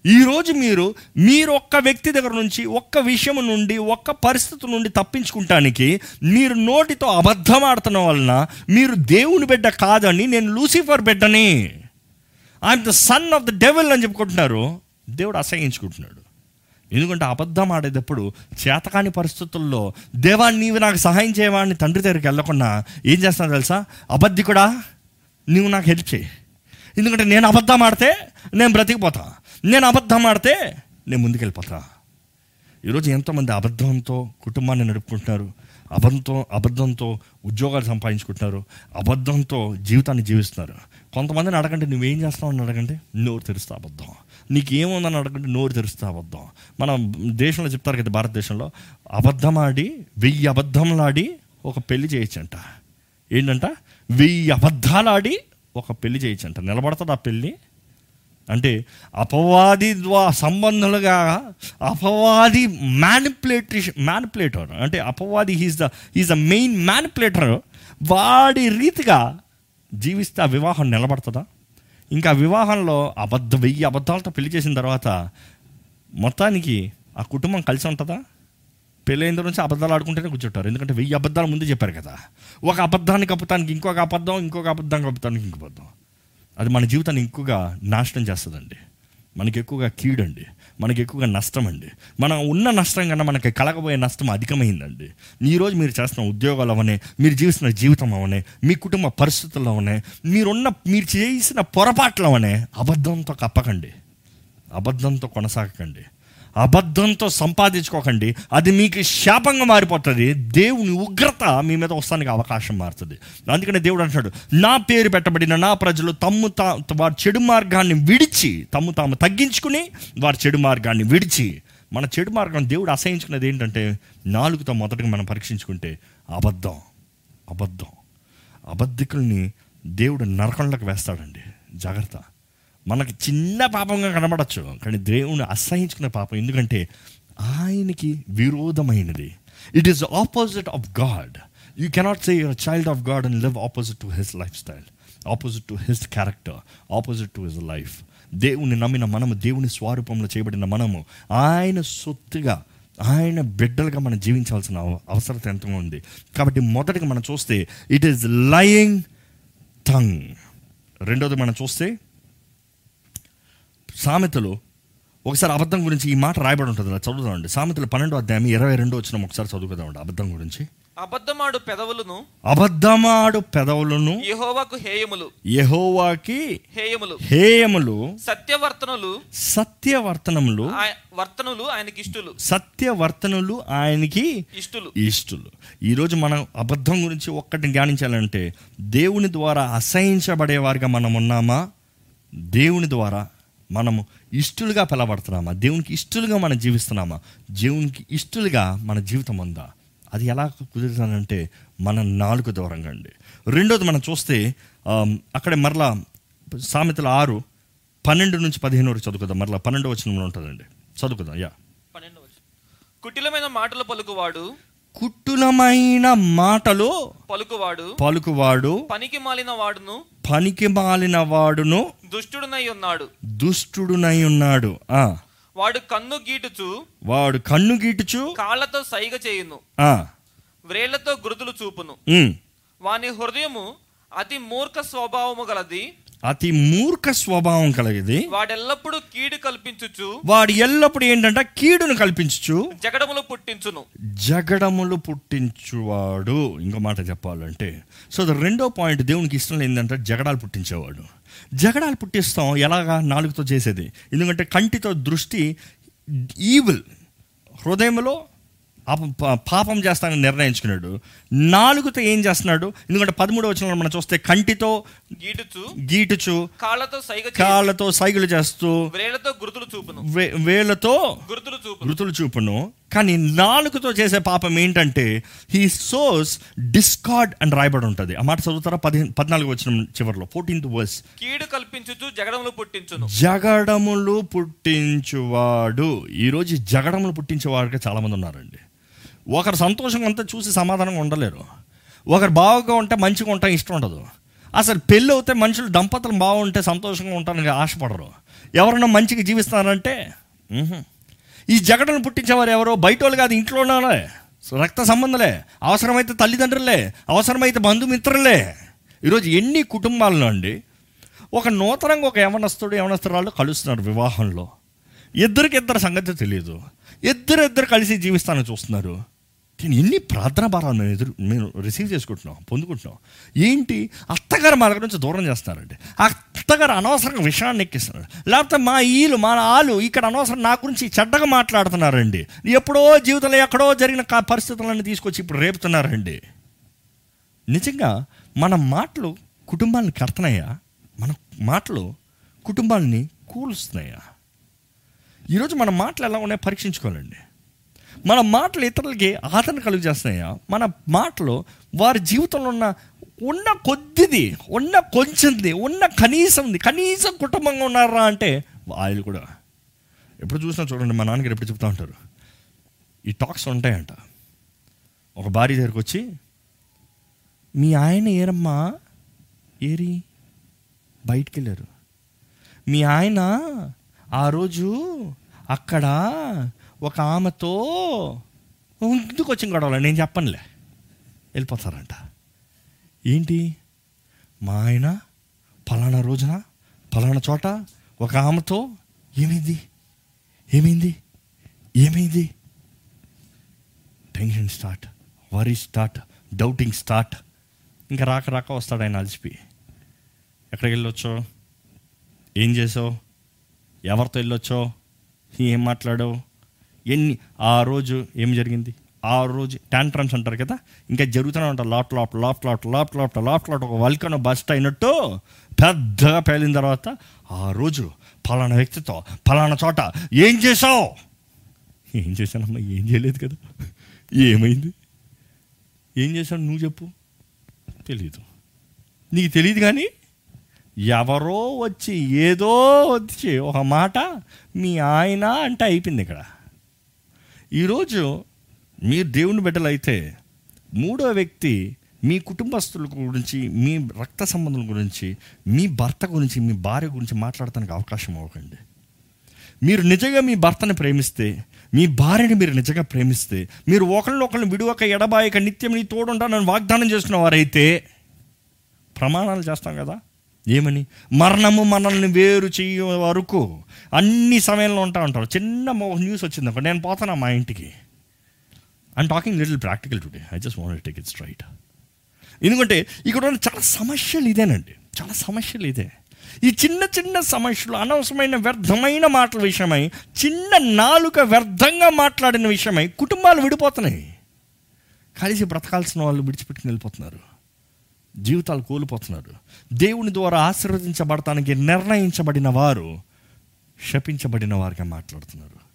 Speaker 1: ఈరోజు మీరు మీరు ఒక్క వ్యక్తి దగ్గర నుంచి ఒక్క విషయం నుండి ఒక్క పరిస్థితి నుండి తప్పించుకుంటానికి మీరు నోటితో అబద్ధం ఆడుతున్న వలన మీరు దేవుని బిడ్డ కాదని నేను లూసిఫర్ బిడ్డని. I'm the son of the devil అని చెప్పుకుంటున్నారు. దేవుడు అసహించుకుంటున్నాడు ఎందుకంటే అబద్ధం ఆడేటప్పుడు చేతకాని పరిస్థితుల్లో దేవా నీవు నాకు సహాయం చేయవాడిని తండ్రి దగ్గరికి వెళ్ళకుండా ఏం చేస్తాను తెలుసా? అబద్ధికుడా? నువ్వు నాకు హెల్ప్ చేయి. ఎందుకంటే నేను అబద్ధం ఆడితే నేను బ్రతికిపోతా. నేను అబద్ధం ఆడితే నేను ముందుకెళ్ళిపోతా. ఈరోజు ఎంతోమంది అబద్ధంతో కుటుంబాన్ని నడుపుకుంటున్నారు అబద్ధం అబద్ధంతో ఉద్యోగాలు సంపాదించుకుంటున్నారు అబద్ధంతో జీవితాన్ని జీవిస్తున్నారు. కొంతమందిని అడగండి నువ్వేం చేస్తావు? అని అడగండి నోరు తెరుస్తా అబద్ధం. నీకేముందని అడగండి నోరు తెరుస్తా అబద్ధం. మన దేశంలో చెప్తారు కదా భారతదేశంలో అబద్ధమాడి వెయ్యి అబద్ధంలాడి ఒక పెళ్ళి చేయొచ్చంట. ఏంటంట? వెయ్యి అబద్ధాలాడి ఒక పెళ్ళి చేయొచ్చంట. నిలబడుతుంది ఆ పెళ్ళి అంటే అపవాది ద్వా సంబంధాలుగా అపవాది మ్యానిపులేటేషన్ మ్యానిపులేటర్ అంటే అపవాది he's the he's the main manipulator వాడి రీతిగా జీవిస్తే ఆ వివాహం నిలబడుతుందా? ఇంకా వివాహంలో అబద్ధ వెయ్యి అబద్ధాలతో పెళ్ళి చేసిన తర్వాత మొత్తానికి ఆ కుటుంబం కలిసి ఉంటుందా? పెళ్ళైన నుంచి అబద్ధాలు ఆడుకుంటేనే కూర్చుంటారు. ఎందుకంటే వెయ్యి అబద్ధాలు ముందే చెప్పారు కదా. ఒక అబద్ధాన్ని కప్పుతానికి ఇంకొక అబద్ధం ఇంకొక అబద్ధం కప్పుతానికి ఇంకొక అబద్ధం అది మన జీవితాన్ని ఎక్కువగా నాశనం చేస్తుందండి. మనకి ఎక్కువగా కీడండి. మనకి ఎక్కువగా నష్టం అండి మనం ఉన్న నష్టం కన్నా మనకి కలగబోయే నష్టం అధికమైందండి. ఈరోజు మీరు చేస్తున్న ఉద్యోగాలు అవనే మీరు జీవిస్తున్న జీవితం అవనే మీ కుటుంబ పరిస్థితుల్లో అవనే మీరున్న మీరు చేసిన పొరపాట్లు అవనే అబద్ధంతో కప్పకండి. అబద్ధంతో కొనసాగకండి. అబద్ధంతో సంపాదించుకోకండి. అది మీకు శాపంగా మారిపోతుంది. దేవుని ఉగ్రత మీ మీద వస్తానికి అవకాశం మారుతుంది. అందుకనే దేవుడు అంటాడు నా పేరు పెట్టబడిన నా ప్రజలు తమ్ము తా వారి చెడు మార్గాన్ని విడిచి తమ్ము తాము తగ్గించుకుని వారి చెడు మార్గాన్ని విడిచి మన చెడు మార్గం దేవుడు అసహించుకున్నది ఏంటంటే నాలుగుతో మొదటగా మనం పరీక్షించుకుంటే అబద్ధం అబద్ధం. అబద్ధికుల్ని దేవుడు నరకంలోకి వేస్తాడండి. జాగ్రత్త. మనకి చిన్న పాపంగా కనబడచ్చు కానీ దేవుని అసహించుకున్న పాపం. ఎందుకంటే ఆయనకి విరోధమైనది. It is opposite of God you cannot say your child of God and live opposite to his lifestyle opposite to his character opposite to his life దేవుని నమ్మిన మనము దేవుని స్వరూపంలో చేయబడిన మనము ఆయన సొత్తుగా ఆయన బిడ్డలుగా మనం జీవించాల్సిన అవ- అవసరత ఎంతగా ఉంది. కాబట్టి మొదటిగా మనం చూస్తే ఇట్ ఈస్ లయింగ్ టంగ్ రెండోది మనం చూస్తే సామెతలు ఒకసారి అబద్ధం గురించి ఈ మాట రాయబడి ఉంటుంది అలా చదువుదామండి సామెతలు పన్నెండో అధ్యాయం ఇరవై రెండో వచ్చిన ఒకసారి చదువుకుందామండి అబద్ధం గురించి.
Speaker 2: అబద్ధమాడు పెదవులను
Speaker 1: అబద్ధమాడు పెదవులను
Speaker 2: యెహోవాకు హేయములు
Speaker 1: యెహోవాకి
Speaker 2: హేయములు
Speaker 1: హేయములు
Speaker 2: సత్యవర్తనులు
Speaker 1: సత్యవర్తనములు
Speaker 2: వర్తనులు ఆయనకి ఇష్టులు
Speaker 1: సత్యవర్తనులు ఆయనకి
Speaker 2: ఇష్టులు.
Speaker 1: ఇష్టలు. ఈరోజు మనం అబద్ధం గురించి ఒక్కటి ధ్యానించాలంటే దేవుని ద్వారా అసహించబడే వారిగా మనం ఉన్నామా? దేవుని ద్వారా మనము ఇష్టలుగా పిలబడుతున్నామా దేవునికి ఇష్టలుగా మనం జీవిస్తున్నామా? దేవునికి ఇష్టలుగా మన జీవితం ఉందా? అది ఎలా కుదురుతానంటే మన నాలుగు దూరంగా అండి. రెండోది మనం చూస్తే అక్కడే మరలా సామెతల ఆరు పన్నెండు నుంచి పదిహేను వరకు చదువుకుందాం. మరలా పన్నెండు వచ్చిన ఉంటుందండి. చదువుకుందాం యా.
Speaker 2: పన్నెండు వచనం. కుటిలమైన మాటలు పలుకువాడు
Speaker 1: కుట్టులమైన మాటలు
Speaker 2: పలుకువాడు
Speaker 1: పలుకువాడు
Speaker 2: పనికి మాలిన వాడును
Speaker 1: పనికి మాలిన వాడును
Speaker 2: దుష్టుడునై ఉన్నాడు.
Speaker 1: దుష్టుడునై ఉన్నాడు. ఆ.
Speaker 2: వాడు కన్ను గీటుచు
Speaker 1: వాడు కన్ను గీటుచు
Speaker 2: కాళ్ళతో సైగ చేయును
Speaker 1: ఆ.
Speaker 2: వ్రేళ్ళతో గురుదులు చూపును. వాని హృదయము అతి మూర్ఖ స్వభావము గలది
Speaker 1: అతి మూర్ఖ స్వభావం కలిగింది.
Speaker 2: వాడెల్లప్పుడూ కీడు కల్పించుచు
Speaker 1: వాడు ఎల్లప్పుడు ఏంటంటే కీడును కల్పించు
Speaker 2: జగడములు పుట్టించును.
Speaker 1: జగడములు పుట్టించువాడు. ఇంకో మాట చెప్పాలంటే సో ద రెండో పాయింట్ దేవునికి ఇష్టం ఏంటంటే జగడాలు పుట్టించేవాడు. జగడాలు పుట్టిస్తాం ఎలాగా? నాలుగుతో చేసేది. ఎందుకంటే కంటితో దృష్టి ఈవిల్ హృదయంలో పాపం చేస్తానని నిర్ణయించుకున్నాడు. నాలుగుతో ఏం చేస్తున్నాడు? ఎందుకంటే పదమూడు వచ్చిన మనం చూస్తే కంటితో
Speaker 2: గీటుచు
Speaker 1: గీటుచు
Speaker 2: కాళ్ళతో సైగ.
Speaker 1: కాళ్ళతో సైగులు చేస్తూ
Speaker 2: వ్రేళ్ళతో గురుతులు చూపును.
Speaker 1: వేళ్ళతో
Speaker 2: గురుతులు చూపును.
Speaker 1: గురుతులు చూపును. కానీ నాలుగుతో చేసే పాపం ఏంటంటే హీ సోస్ డిస్కార్డ్ అని రాయబడి ఉంటుంది. ఆ మాట చదువుతారా? పదిహేను పద్నాలుగు వచ్చిన చివరిలో ఫోర్టీన్త్ వర్స్
Speaker 2: కీడు కల్పించుచు జగడములు పుట్టించును.
Speaker 1: జగడములు పుట్టించువాడు. ఈరోజు జగడములు పుట్టించేవాడికి చాలామంది ఉన్నారండి. ఒకరు సంతోషంగా అంతా చూసి సమాధానంగా ఉండలేరు. ఒకరు బాగా ఉంటే మంచిగా ఉంటాం ఇష్టం ఉండదు. అసలు పెళ్ళి అవుతే మనుషులు దంపతులు బాగుంటే సంతోషంగా ఉంటారని ఆశపడరు. ఎవరన్నా మంచిగా జీవిస్తారంటే ఈ జగడను పుట్టించేవారు ఎవరో? బయట వాళ్ళు కాదు ఇంట్లోనే. రక్త సంబంధలే. అవసరమైతే తల్లిదండ్రులే. అవసరమైతే బంధుమిత్రులే. ఈరోజు ఎన్ని కుటుంబాల్లో అండి ఒక నూతనంగా ఒక యవనస్తుడు యవనస్తురాళ్ళు కలుస్తున్నారు వివాహంలో. ఇద్దరికి ఇద్దరు సంగతి తెలియదు. ఇద్దరు ఇద్దరు కలిసి జీవిస్తానని చూస్తున్నారు. నేను ఎన్ని ప్రార్థన భారాలు నేను ఎదురు నేను రిసీవ్ చేసుకుంటున్నాం పొందుకుంటున్నాం ఏంటి? అత్తగారు మా దగ్గర నుంచి దూరం చేస్తున్నారండి. ఆ అత్తగారు అనవసరంగా విషయాన్ని ఎక్కిస్తున్నారు. లేకపోతే మా ఈలు మా ఆలు ఇక్కడ అనవసరం నా గురించి చెడ్డగా మాట్లాడుతున్నారండి. ఎప్పుడో జీవితంలో ఎక్కడో జరిగిన పరిస్థితులన్నీ తీసుకొచ్చి ఇప్పుడు రేపుతున్నారండి. నిజంగా మన మాటలు కుటుంబాన్ని కడుతున్నాయా? మన మాటలు కుటుంబాన్ని కూలుస్తున్నాయా? ఈరోజు మన మాటలు ఎలా ఉన్నాయో పరీక్షించుకోవాలండి. మన మాటలు ఇతరులకి ఆదరణ కలుగు చేస్తున్నాయా మన మాటలు వారి జీవితంలో ఉన్న ఉన్న కొద్దిది ఉన్న కొంచెంది ఉన్న కనీసంది కనీసం కుటుంబంగా ఉన్నారా అంటే వాళ్ళు కూడా. ఎప్పుడు చూసినా చూడండి మా నాన్నగారు ఎప్పుడు చెప్తా ఉంటారు. ఈ టాక్స్ ఉంటాయంట. ఒక భార్య దగ్గరికి వచ్చి మీ ఆయన ఏరమ్మా? ఏరి బయటికి వెళ్ళారు మీ ఆయన ఆ రోజు అక్కడ ఒక ఆమెతో ఎందుకు వచ్చిన గొడవలు. నేను చెప్పనులే. వెళ్ళిపోతారంట. ఏంటి? మా ఆయన పలానా రోజున పలానా చోట ఒక ఆమెతో ఏమైంది? ఏమైంది? ఏమైంది? Tension start worry start doubting start. ఇంకా రాక రాక వస్తాడు ఆయన అలసిపి ఎక్కడికి వెళ్ళొచ్చో? ఏం చేసావు? ఎవరితో వెళ్ళొచ్చో? ఏం మాట్లాడావు? ఎన్ని ఆ రోజు ఏం జరిగింది? ఆ రోజు ట్యాంట్రమ్స్ అంటారు కదా ఇంకా జరుగుతూనే ఉంటారు lot lot lot lot lot lot lot lot ఒక వల్కన్ బస్ట్ అయినట్టు పెద్దగా పేలిన తర్వాత ఆ రోజు ఫలానా వ్యక్తితో ఫలానా చోట ఏం చేసావు ఏం చేశానమ్మా? ఏం చేయలేదు కదా. ఏమైంది? ఏం చేశాను? నువ్వు చెప్పు. తెలీదు. నీకు తెలియదు కానీ ఎవరో వచ్చి ఏదో వచ్చి ఒక మాట మీ ఆయన అంటే అయిపోయింది ఇక్కడ. ఈరోజు మీరు దేవుని బిడ్డలు అయితే మూడో వ్యక్తి మీ కుటుంబస్తుల గురించి మీ రక్త సంబంధం గురించి మీ భర్త గురించి మీ భార్య గురించి మాట్లాడటానికి అవకాశం అవ్వకండి మీరు నిజంగా మీ భర్తని ప్రేమిస్తే మీ భార్యని మీరు నిజంగా ప్రేమిస్తే మీరు ఒకరిని ఒకరిని విడువక ఎడబాయక నిత్యం నీ తోడుంటానని వాగ్దానం చేసిన వారైతే ప్రమాణాలు చేస్తాం కదా. ఏమని? మరణము మనల్ని వేరు చేయ వరకు అన్ని సమయంలో ఉంటా ఉంటారు. చిన్న న్యూస్ వచ్చింది అక్కడ నేను పోతాను మా ఇంటికి? I'm talking little practical today I just want take it's straight ఎందుకంటే ఇక్కడ ఉన్న చాలా సమస్యలు ఇదేనండి. చాలా సమస్యలు ఇదే. ఈ చిన్న చిన్న సమస్యలు అనవసరమైన వ్యర్థమైన మాటల విషయమై చిన్న నాలుక వ్యర్థంగా మాట్లాడిన విషయమై కుటుంబాలు విడిపోతున్నాయి. కలిసి బ్రతకాల్సిన వాళ్ళు విడిచిపెట్టుకుని వెళ్ళిపోతున్నారు. జీవితాలు కోల్పోతున్నారు. దేవుని ద్వారా ఆశీర్వదించబడటానికి నిర్ణయించబడిన వారు శపించబడిన వారిగా మాట్లాడుతున్నారు.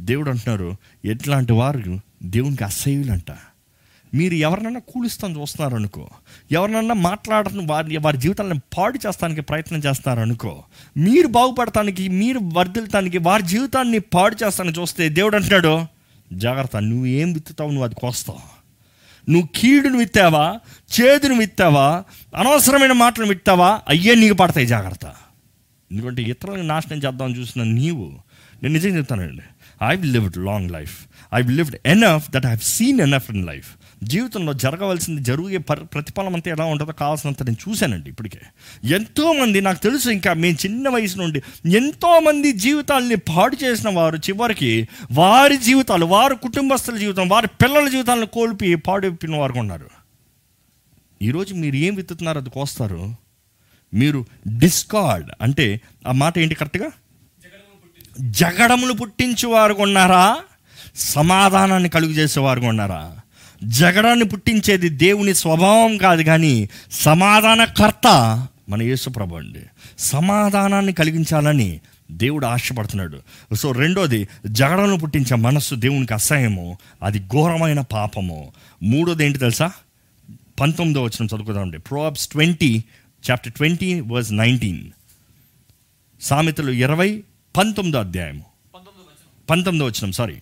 Speaker 1: దేవుడు అంటున్నారు ఎట్లాంటి వారు దేవునికి అసహ్యులంట. మీరు ఎవరినైనా కూలుస్తాను చూస్తున్నారనుకో ఎవరినన్నా మాట్లాడటం వారి వారి జీవితాలను పాడు చేస్తానికి ప్రయత్నం చేస్తున్నారు అనుకో మీరు బాగుపడటానికి మీరు వర్ధిల్తానికి వారి జీవితాన్ని పాడు చేస్తానికి చూస్తే దేవుడు అంటున్నాడు జాగ్రత్త నువ్వు ఏం విత్తుతావు నువ్వు అది కోస్తావు. నువ్వు కీడును విత్తావా? చేదును విత్తావా? అనవసరమైన మాటలు విత్తావా? అయ్యే నీకు పడతాయి జాగ్రత్త. ఎందుకంటే ఇతరులను నాశనం చేద్దామని చూసిన నీవు నేను నిజంగా చెప్తానండి. I lived long life I lived enough that I seen enough in life జీవితంలో జరగవలసింది జరిగే పరి ప్రతిఫలం అంతా ఎలా ఉంటుందో కావాల్సినంత నేను చూశానండి ఇప్పటికే. ఎంతోమంది నాకు తెలుసు ఇంకా మేము చిన్న వయసు నుండి ఎంతోమంది జీవితాల్ని పాడు చేసిన వారు చివరికి వారి జీవితాలు వారి కుటుంబస్తుల జీవితం వారి పిల్లల జీవితాలను కోల్పి పాడైపోయిన వారు ఉన్నారు. ఈరోజు మీరు ఏం విత్తుతున్నారో అది కోస్తారు. మీరు డిస్కార్డ్ అంటే ఆ మాట ఏంటి కరెక్ట్గా? జగడములు పుట్టించేవారు ఉన్నారా? సమాధానాన్ని కలుగు చేసేవారు ఉన్నారా? జగడాన్ని పుట్టించేది దేవుని స్వభావం కాదు కానీ సమాధానకర్త మన యేసుప్రభు అండి. సమాధానాన్ని కలిగించాలని దేవుడు ఆశపడుతున్నాడు. సో రెండోది జగడను పుట్టించే మనస్సు దేవునికి అసహ్యము అది ఘోరమైన పాపము. మూడోది ఏంటి తెలుసా? పంతొమ్మిదో వచ్చిన చదువుకుందామండి Proverbs twenty chapter twenty verse nineteen. సామెతలు ఇరవై పంతొమ్మిదో అధ్యాయము.
Speaker 2: పంతొమ్మిది
Speaker 1: వచ్చిన సారీ.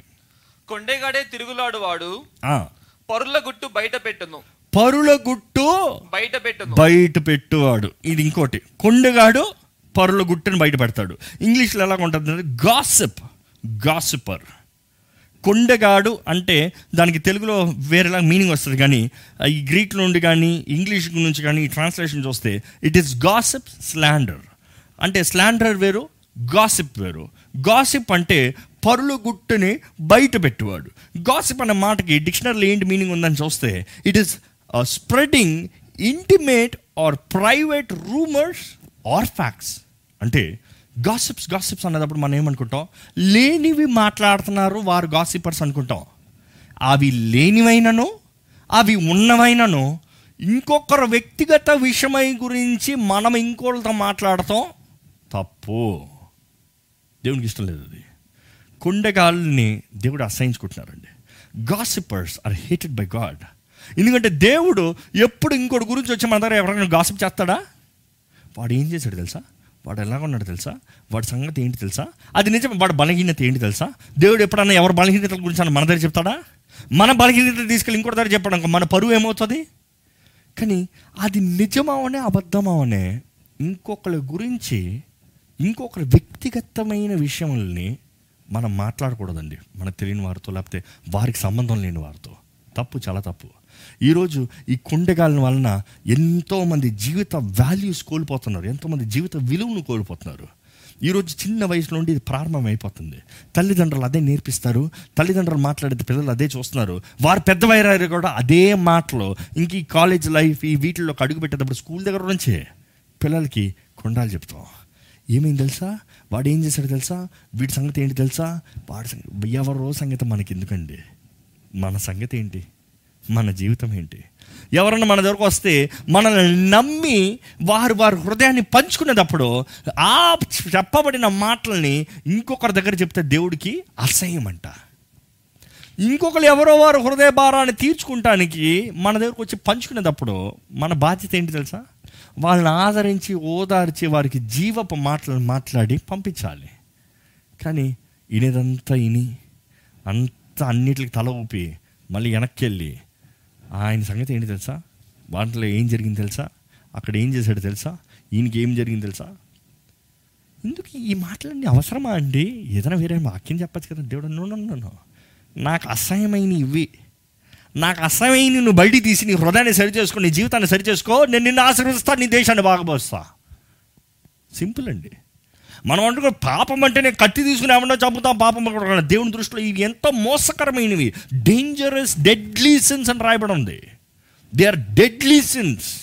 Speaker 2: కొండెగాడే తిరుగులాడువాడు
Speaker 1: ఆ,
Speaker 2: పరుల గుట్టు బయట పెట్టును.
Speaker 1: పరుల గుట్టు
Speaker 2: బయట పెట్టును.
Speaker 1: బయట పెట్టువాడు. ఇది ఇంకోటి. కొండగాడు పరుల గుట్టుని బయట పెడతాడు. ఇంగ్లీష్లో ఎలా ఉంటుంది గాసిప్ గాసిపర్. కొండగాడు అంటే దానికి తెలుగులో వేరేలా మీనింగ్ వస్తుంది కానీ ఈ గ్రీక్ నుండి కానీ ఇంగ్లీష్ నుంచి కానీ ఈ ట్రాన్స్లేషన్ చూస్తే ఇట్ ఈస్ గాసిప్ స్లాండర్ అంటే స్లాండర్ వేరు గాసిప్ వేరు. గాసిప్ అంటే పరులు గుట్టుని బయట పెట్టువాడు. గాసిప్ అనే మాటకి డిక్షనరీలో ఏంటి మీనింగ్ ఉందని చూస్తే it is spreading intimate or private rumours or facts అంటే గాసిప్స్ గాసిప్స్ అనేటప్పుడు మనం ఏమనుకుంటాం? లేనివి మాట్లాడుతున్నారు వారు గాసిపర్స్ అనుకుంటాం. అవి లేనివైనను అవి ఉన్నవైనను ఇంకొకరు వ్యక్తిగత విషయమై గురించి మనం ఇంకోళ్ళతో మాట్లాడతాం? తప్పు. దేవునికి ఇష్టం లేదు అది. కొండగాల్ని దేవుడు అసహించుకుంటున్నారండి. Gossipers are hated by God ఎందుకంటే దేవుడు ఎప్పుడు ఇంకోటి గురించి వచ్చి మన దగ్గర ఎవరైనా గాసిప్ చేస్తాడా? వాడు ఏం చేశాడు తెలుసా? వాడు ఎలాగ ఉన్నాడు తెలుసా? వాడి సంగతి ఏంటి తెలుసా? అది నిజం వాడు బలహీనత ఏంటి తెలుసా? దేవుడు ఎప్పుడన్నా ఎవరు బలహీనతల గురించి అన్న మన దగ్గర చెప్తాడా? మన బలహీనత తీసుకెళ్ళి ఇంకోటి దగ్గర చెప్పడం మన పరువు ఏమవుతుంది? కానీ అది నిజమావనే అబద్ధమవనే ఇంకొకరి గురించి ఇంకొకరి వ్యక్తిగతమైన విషయాలని మనం మాట్లాడకూడదండి. మనకు తెలియని వారితో లేకపోతే వారికి సంబంధం లేని వారితో. తప్పు చాలా తప్పు. ఈరోజు ఈ కుండగాలిన వలన ఎంతోమంది జీవిత వాల్యూస్ కోల్పోతున్నారు. ఎంతోమంది జీవిత విలువను కోల్పోతున్నారు. ఈరోజు చిన్న వయసు నుండి ఇది ప్రారంభం అయిపోతుంది తల్లిదండ్రులు అదే నేర్పిస్తారు. తల్లిదండ్రులు మాట్లాడేది పిల్లలు అదే చూస్తున్నారు. వారు పెద్ద కూడా అదే మాటలు. ఇంక ఈ కాలేజ్ లైఫ్ ఈ వీటిల్లో అడుగు పెట్టేటప్పుడు స్కూల్ దగ్గర నుంచే పిల్లలకి కొండాలు చెప్తాం. ఏమైంది తెలుసా? వాడు ఏం చేశాడు తెలుసా? వీడి సంగతి ఏంటి తెలుసా? వాడి సంగతి ఎవరో సంగతి మనకి ఎందుకండి మన సంగతి ఏంటి? మన జీవితం ఏంటి? ఎవరన్నా మన దగ్గరకు వస్తే మనల్ని నమ్మి వారు వారి హృదయాన్ని పంచుకునేటప్పుడు ఆ చెప్పబడిన మాటల్ని ఇంకొకరి దగ్గర చెప్తే దేవుడికి అసహ్యం అంట ఇంకొకరు ఎవరో వారు హృదయ భారాన్ని తీర్చుకుంటానికి మన దగ్గరకు వచ్చి పంచుకునేటప్పుడు మన బాధ్యత ఏంటి తెలుసా? వాళ్ళని ఆదరించి ఓదార్చి వారికి జీవపు మాటలను మాట్లాడి పంపించాలి. కానీ ఇనేదంతా ఇని అంతా అన్నిటికి తల ఊపి మళ్ళీ వెనక్కి వెళ్ళి ఆయన సంగతి ఏంటి తెలుసా? వాటిలో ఏం జరిగింది తెలుసా? అక్కడ ఏం చేశాడు తెలుసా? ఈయనకి ఏం జరిగింది తెలుసా? ఎందుకు ఈ మాటలన్నీ అవసరమా అండి? ఏదైనా వేరే వాక్యం చెప్పచ్చు కదా దేవుడు? No, no. నాకు అసహ్యమైన ఇవి. నాకు అసహ్యమైన నువ్వు బయటికి తీసి నీ హృదయాన్ని సరి చేసుకో నీ జీవితాన్ని సరి చేసుకో నేను నిన్ను ఆశీర్వదిస్తాను నీ దేశాన్ని బాగుపరుస్తా. సింపుల్ అండి. మనం అంటుకో పాపం అంటే నేను కత్తి తీసుకుని ఏమన్నా చంపుతాం పాపం దేవుని దృష్టిలో ఇవి ఎంతో మోసకరమైనవి. డేంజరస్ డెడ్లీ సిన్స్ అని రాయబడి ఉంది. దే ఆర్ డెడ్లీ సిన్స్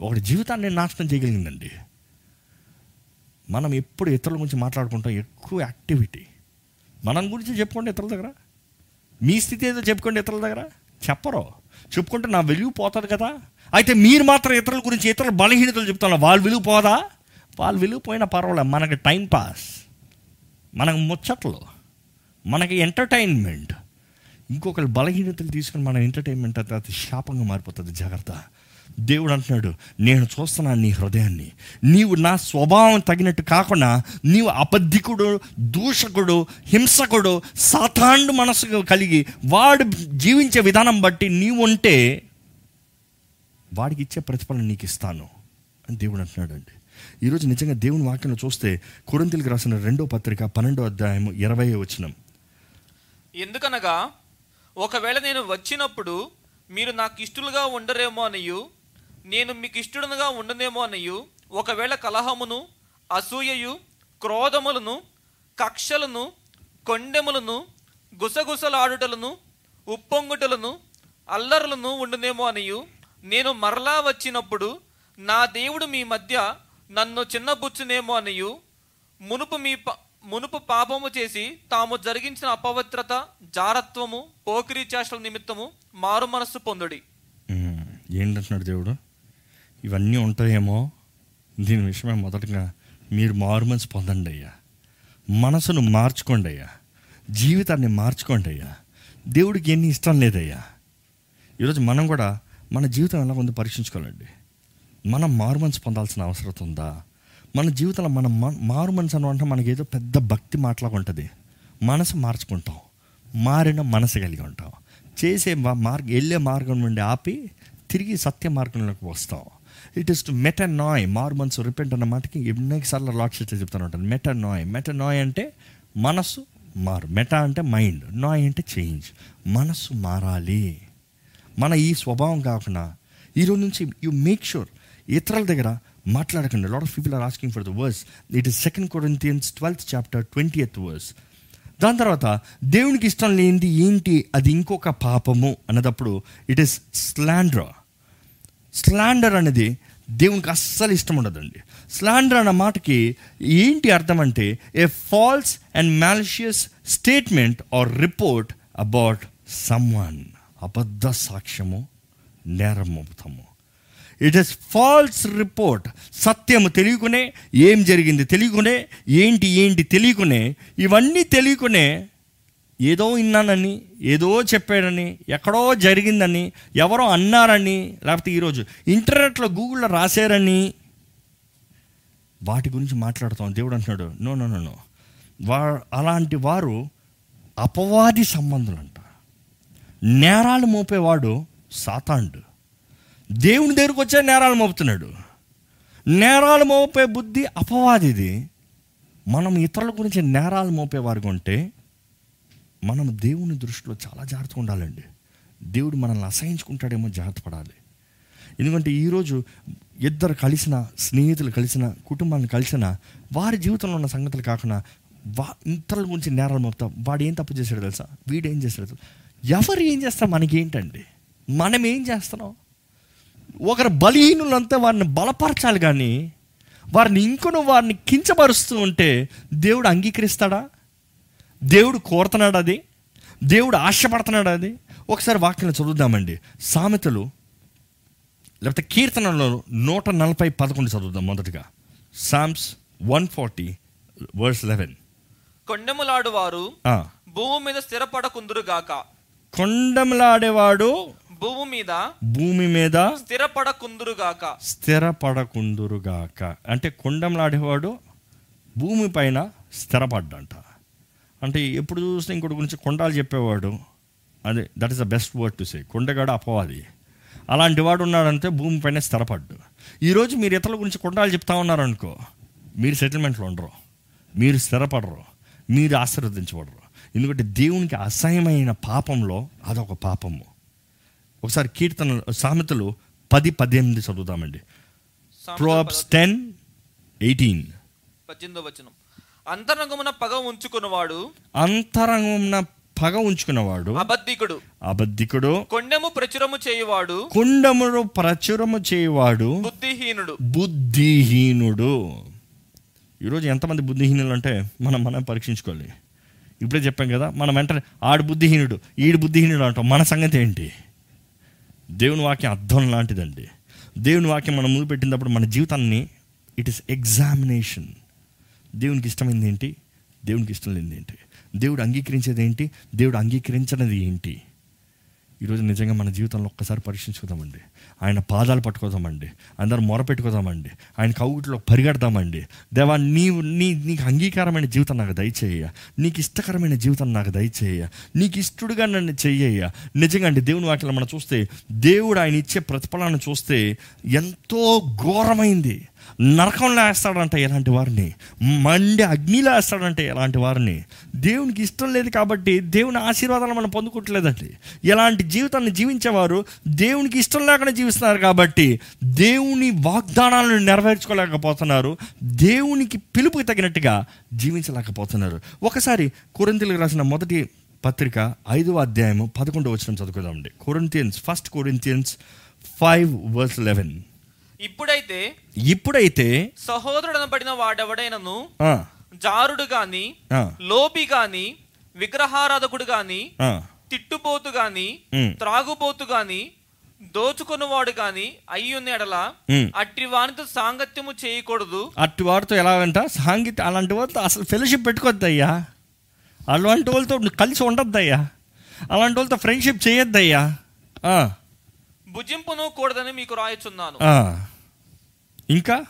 Speaker 1: ఒకటి జీవితాన్ని నాశనం చేయగలిగిందండి. మనం ఎప్పుడు ఇతరుల గురించి మాట్లాడుకుంటాం ఎక్కువ యాక్టివిటీ మనం గురించి చెప్పుకోండి ఇతరుల దగ్గర. మీ స్థితి ఏదో చెప్పుకోండి ఇతరుల దగ్గర? చెప్పరు. చెప్పుకుంటే నా వెలుగు పోతుంది కదా. అయితే మీరు మాత్రం ఇతరుల గురించి ఇతరుల బలహీనతలు చెప్తున్నారు. వాళ్ళు విలువ పోదా? వాళ్ళు విలువ పోయినా పర్వాలేదు. మనకి టైం పాస్. మనకు ముచ్చట్లు. మనకి ఎంటర్టైన్మెంట్. ఇంకొకరి బలహీనతలు తీసుకుని మన ఎంటర్టైన్మెంట్ అది శాపంగా మారిపోతుంది. జాగ్రత్త. దేవుడు అంటున్నాడు నేను చూస్తున్నాను నీ హృదయాన్ని. నీవు నా స్వభావం తగినట్టు కాకుండా నీవు అబద్ధికుడు దూషకుడు హింసకుడు సాతాండు మనసు కలిగి వాడు జీవించే విధానం బట్టి నీవు ఉంటే వాడికి ఇచ్చే ప్రతిఫలం నీకు ఇస్తాను. అని దేవుడు అంటున్నాడు అండి ఈరోజు నిజంగా దేవుని వాక్యంలో చూస్తే కొరింతలకు రాసిన రెండో పత్రిక పన్నెండో అధ్యాయము ఇరవై వచనం.
Speaker 2: ఎందుకనగా ఒకవేళ నేను వచ్చినప్పుడు మీరు నాకు ఇష్టలుగా ఉండరేమో అనియు నేను మీకు ఇష్టడునుగా ఉండనేమో అనియు ఒకవేళ కలహమును అసూయయు క్రోధములను కక్షలను కొండెములను గుసగుసలాడుటలను ఉప్పొంగుటలను అల్లరులను ఉండునేమో అనియు నేను మరలా వచ్చినప్పుడు నా దేవుడు మీ మధ్య నన్ను చిన్నబుచ్చునేమో అనియు మునుపు మీ ప- మునుపు పాపము చేసి తాము జరిగించిన అపవిత్రత జారత్వము పోకిరీ చేష్టల నిమిత్తము మారు మనస్సు పొందుడి.
Speaker 1: ఏంటంటున్నాడు దేవుడు? ఇవన్నీ ఉంటాయేమో దీని విషయమే మొదటగా మీరు మార్మన్స్ పొందండి అయ్యా. మనసును మార్చుకోండి అయ్యా. జీవితాన్ని మార్చుకోండి అయ్యా. దేవుడికి ఎన్ని ఇష్టం లేదయ్యా. ఈరోజు మనం కూడా మన జీవితం ఎలా ఉందో పరీక్షించుకోవాలండి. మనం మార్మన్స్ పొందాల్సిన అవసరం ఉందా? మన జీవితంలో మనం మా- మారుమనసు అని అంటే మనకి ఏదో పెద్ద భక్తి మాటలాగా ఉంటుంది. మనసు మార్చుకుంటాం. మారిన మనసు కలిగి ఉంటాం. చేసే మా- మార్గ వెళ్ళే మార్గం నుండి ఆపి తిరిగి సత్య మార్గంలోకి వస్తాం. ఇట్ ఇస్ టు మెటనాయ్ మారు మనసు రిపెంట్ అన్న మాటకి ఎన్నోసార్లు లాట్స్ షీట్ చెప్తాను ఉంటాను మెటనాయ్ నాయ్ నాయ్ అంటే మనసు మారు. మెటా అంటే మైండ్ నాయ్ అంటే చేంజ్ మనసు మారాలి. మన ఈ స్వభావం కాకుండా ఈరోజు నుంచి యు మేక్ షూర్ ఇతరుల దగ్గర మాట్లాడకండి. Lot of people are asking for the verse it is second Corinthians twelfth chapter twenty eighth verse దాని తర్వాత దేవునికి ఇష్టం లేనిది ఏంటి? అది ఇంకొక పాపము అన్నదప్పుడు ఇట్ ఇస్ స్లాండ్రా స్లాండర్ అనేది దేవునికి అస్సలు ఇష్టం ఉండదండి. స్లాండర్ అన్న మాటకి ఏంటి అర్థం అంటే a false and malicious statement or report about someone. అబద్ధ సాక్ష్యము నేరముతము ఇట్ ఇస్ ఫాల్స్ రిపోర్ట్ సత్యము తెలియకునే ఏం జరిగింది తెలియకునే ఏంటి ఏంటి తెలియకునే ఇవన్నీ తెలియకునే ఏదో విన్నానని ఏదో చెప్పాడని ఎక్కడో జరిగిందని ఎవరో అన్నారని లేకపోతే ఈరోజు ఇంటర్నెట్లో గూగుల్లో రాశారని వాటి గురించి మాట్లాడుతాం. దేవుడు అంటున్నాడు నో నో నో నో. వా అలాంటి వారు అపవాది సంబంధులంట. నేరాలు మోపేవాడు సాతాండు దేవుని దగ్గరకు వచ్చే నేరాలు మోపుతున్నాడు. నేరాలు మోపే బుద్ధి అపవాదిది. మనం ఇతరుల గురించి నేరాలు మోపేవారు ఉంటే మనం దేవుని దృష్టిలో చాలా జాగ్రత్తగా ఉండాలండి. దేవుడు మనల్ని అసహించుకుంటాడేమో జాగ్రత్త పడాలి. ఎందుకంటే ఈరోజు ఇద్దరు కలిసిన స్నేహితులు కలిసిన కుటుంబాన్ని కలిసిన వారి జీవితంలో ఉన్న సంగతులు కాకుండా వా ఇతరుల గురించి నేరాలు మొత్తం వాడు ఏం తప్పు చేశాడు తెలుసా? వీడు ఏం చేశాడు ఎవరు ఏం చేస్తాం మనకేంటండి? మనం ఏం చేస్తున్నాం? ఒకరు బలహీనులంతా వారిని బలపరచాలి కానీ వారిని ఇంకొను వారిని కించపరుస్తూ ఉంటే దేవుడు అంగీకరిస్తాడా? దేవుడు కోరుతున్నాడు అది. దేవుడు ఆశపడుతున్నాడు అది. ఒకసారి వాక్యం చదువుదామండి. సామెతలు లేకపోతే కీర్తనలో నూట నలభై పదకొండు చదువుదాం మొదటగా. Psalms one forty verse eleven.
Speaker 2: కొండెములాడు వారు భూమి మీద స్థిరపడకుందురుగాక
Speaker 1: కొండములాడేవాడు
Speaker 2: భూమి మీద
Speaker 1: భూమి మీద
Speaker 2: స్థిరపడకుందురుగాక
Speaker 1: స్థిరపడకుందురుగాక అంటే కొండంలాడేవాడు భూమి పైన స్థిరపడ్డంట. అంటే ఎప్పుడు చూసినా ఇంకోటి గురించి కొండాలు చెప్పేవాడు. అదే that is the best word to say కొండగాడు అపవాది. అలాంటి వాడు ఉన్నాడంటే భూమి పైన స్థిరపడ్డు. ఈరోజు మీరు ఇతరుల గురించి కొండాలు చెప్తా ఉన్నారనుకో మీరు సెటిల్మెంట్లో ఉండరు. మీరు స్థిరపడరు. మీరు ఆశీర్వదించబడరు. ఎందుకంటే దేవునికి అసహ్యమైన పాపంలో అదొక పాపము. ఒకసారి కీర్తన సామెతలు పది పద్దెనిమిది చదువుతామండి. ప్రోబ్స్ టెన్ ఎయిటీన్
Speaker 2: పద్దెనిమిదో వచనం. అంతరంగమున పగ ఉంచుకున్నవాడు
Speaker 1: అంతరంగమున పగ ఉంచుకున్నవాడు
Speaker 2: అబద్ధికుడు.
Speaker 1: అబద్ధికుడు
Speaker 2: కొండెము ప్రచురము చేయువాడు
Speaker 1: కుండముడు ప్రచురము చేయవాడు
Speaker 2: బుద్ధిహీనుడు.
Speaker 1: బుద్ధిహీనుడు. ఈరోజు ఎంతమంది బుద్ధిహీనులు అంటే మనం మనం పరీక్షించుకోవాలి. ఇప్పుడే చెప్పాం కదా మనం వెంటనే ఆడు బుద్ధిహీనుడు ఈడు బుద్ధిహీనుడు అంటాం. మన సంగతి ఏంటి? దేవుని వాక్యం అర్థం లాంటిదండి. దేవుని వాక్యం మనం ముందు పెట్టినప్పుడు మన జీవితాన్ని ఇట్ ఇస్ ఎగ్జామినేషన్ దేవునికి ఇష్టమైంది ఏంటి? దేవునికి ఇష్టం లేనిది ఏంటి? దేవుడు అంగీకరించేది ఏంటి? దేవుడు అంగీకరించినది ఏంటి? ఈరోజు నిజంగా మన జీవితంలో ఒక్కసారి పరీక్షించుకుందామండి. ఆయన పాదాలు పట్టుకోదామండి. అందరం మొరపెట్టుకోదామండి ఆయన కౌగుట్లో పరిగెడదామండి. దేవా నీవు నీ నీకు అంగీకారమైన జీవితం నాకు దయచేయ నీకు ఇష్టకరమైన జీవితం నాకు దయచేయ నీకు ఇష్టడుగా నన్ను చెయ్యయ్య. నిజంగా అండి దేవుని వాటిలో మనం చూస్తే దేవుడు ఆయన ఇచ్చే ప్రతిఫలాన్ని చూస్తే ఎంతో ఘోరమైంది. నరకంలో వేస్తాడంట ఇలాంటి వారిని? మండి అగ్నిలో వేస్తాడంటే ఇలాంటి వారిని? దేవునికి ఇష్టం లేదు కాబట్టి దేవుని ఆశీర్వాదాలు మనం పొందుకోవట్లేదండి. ఇలాంటి జీవితాన్ని జీవించేవారు దేవునికి ఇష్టం లేకుండా జీవిస్తున్నారు కాబట్టి దేవుని వాగ్దానాలను నెరవేర్చుకోలేకపోతున్నారు. దేవునికి పిలుపుకి తగినట్టుగా జీవించలేకపోతున్నారు. ఒకసారి కొరింతలకు రాసిన మొదటి పత్రిక ఐదవ అధ్యాయము పదకొండవ వచ్చిన చదువుకుందామండి. Corinthians first Corinthians five verse eleven
Speaker 2: ఇప్పుడైతే
Speaker 1: ఇప్పుడైతే
Speaker 2: సహోదరుడు అనబడిన వాడెవడైనను జారుడు గాని లోబి గాని విగ్రహారాధకుడు గాని తిట్టుపోతు గాని
Speaker 1: ఉమ్,
Speaker 2: త్రాగుబోతు గాని దోచుకున్నవాడు గాని అయ్యున్న ఎడల. అట్టి వానితో సాంగత్యము చేయకూడదు.
Speaker 1: అట్టి వారితో ఎలాగంట? సాంగీత అలాంటి వాళ్ళతో అసలు ఫెలోషిప్ పెట్టుకోవద్దయ్యా. అలాంటి వాళ్ళతో కలిసి ఉండొద్దయ్యా. అలాంటి వాళ్ళతో ఫ్రెండ్షిప్ చేయొద్దయ్యా.
Speaker 2: భుజింపును కూడదని మీకు రాయచున్నాను.
Speaker 1: ఇంకా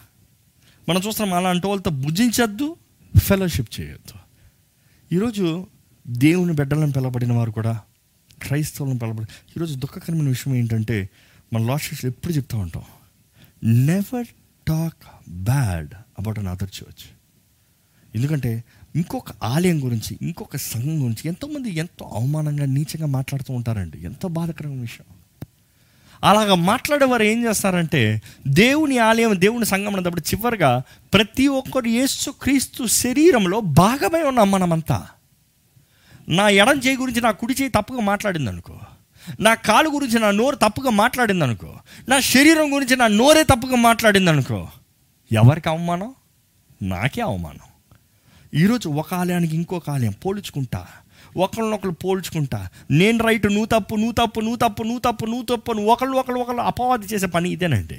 Speaker 1: మనం చూస్తున్నాం అలాంటి వాళ్ళతో భుజించద్దు ఫెలోషిప్ చేయొద్దు. ఈరోజు దేవుని బిడ్డలను పిలబడిన వారు కూడా క్రైస్తవులను పిలబడి ఈరోజు దుఃఖకరమైన విషయం ఏంటంటే మన లాస్ట్ ఎప్పుడు చెప్తూ ఉంటాం never talk bad about another church ఎందుకంటే ఇంకొక ఆలయం గురించి ఇంకొక సంఘం గురించి ఎంతోమంది ఎంతో అవమానంగా నీచంగా మాట్లాడుతూ ఉంటారండి. ఎంతో బాధకరమైన విషయం. అలాగ మాట్లాడేవారు ఏం చేస్తారంటే దేవుని ఆలయం దేవుని సంఘం అన్నప్పుడు చివరిగా ప్రతి ఒక్కరు యేసు క్రీస్తు శరీరంలో భాగమై ఉన్నాం మనమంతా. నా ఎడం చేయి గురించి నా కుడి చేయి తప్పుగా మాట్లాడింది అనుకో నా కాలు గురించి నా నోరు తప్పుగా మాట్లాడింది అనుకో నా శరీరం గురించి నా నోరే తప్పుగా మాట్లాడింది అనుకో ఎవరికి అవమానం? నాకే అవమానం. ఈరోజు ఒక ఆలయానికి ఇంకొక ఆలయం పోల్చుకుంటా ఒకళ్ళనొకళ్ళు పోల్చుకుంటా. నేను రైట్ నువ్వు తప్పు నువ్వు తప్పు నువ్వు తప్పు నువ్వు తప్పు నువ్వు తప్పు అని ఒకళ్ళు ఒకళ్ళు ఒకళ్ళు అపవాది చేసే పని ఇదేనండి.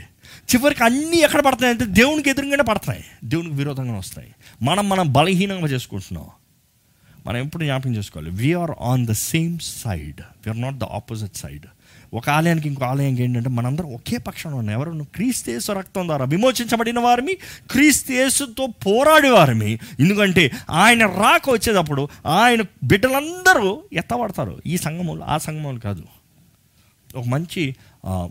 Speaker 1: చివరికి అన్నీ ఎక్కడ పడతాయంటే దేవునికి ఎదురుగానే పడతాయి దేవునికి విరోధంగానే వస్తాయి. మనం మనం బలహీనంగా చేసుకుంటున్నాం. మనం ఎప్పుడు జ్ఞాపకం చేసుకోవాలి? We are on the same side we are not the opposite side ఒక ఆలయానికి ఇంకో ఆలయానికి ఏంటంటే మనందరం ఒకే పక్షంలో ఉన్నాం. ఎవరు? క్రీస్తేసు రక్తం ద్వారా విమోచించబడిన వారిని క్రీస్తేసుతో పోరాడి ఎందుకంటే ఆయన రాక వచ్చేటప్పుడు ఆయన బిడ్డలందరూ ఎత్తబడతారు. ఈ సంఘములు ఆ సంఘములు కాదు. ఒక మంచి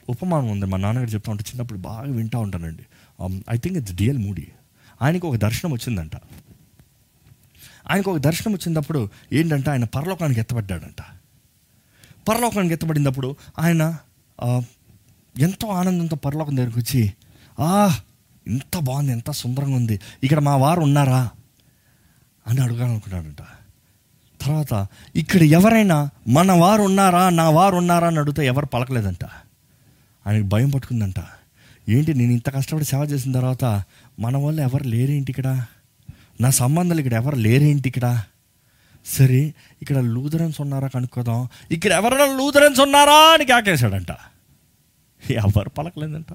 Speaker 1: ఉపమానం ఉంది. మా నాన్నగారు చెప్తా ఉంటే చిన్నప్పుడు బాగా వింటూ ఉంటానండి. I think it's D L Moody ఆయనకు ఒక దర్శనం వచ్చిందంట. ఆయనకు ఒక దర్శనం వచ్చినప్పుడు ఏంటంటే ఆయన పరలోకానికి ఎత్తబడ్డాడంట. పరలోకానికి ఎత్తబడినప్పుడు ఆయన ఎంతో ఆనందంతో పరలోకం దగ్గరికి వచ్చి ఆ ఇంత బాగుంది ఎంత సుందరంగా ఉంది. ఇక్కడ మా వారు ఉన్నారా? అని అడగాలనుకున్నాడంట తర్వాత ఇక్కడ ఎవరైనా మన వారు ఉన్నారా నా వారు ఉన్నారా? అని అడిగితే ఎవరు పలకలేదంట. ఆయనకి భయం పట్టుకుందంట. ఏంటి నేను ఇంత కష్టపడి సేవ చేసిన తర్వాత మన వాళ్ళు ఎవరు లేరేంటి ఇక్కడ? నా సంబంధాలు ఇక్కడ ఎవరు లేరేంటి ఇక్కడ? సరే ఇక్కడ లూథరన్స్ ఉన్నారా కనుక్కోదాం. ఇక్కడ ఎవరైనా లూథరన్స్ ఉన్నారా అని కాకేశాడంట. ఎవరు పలకలేదంట.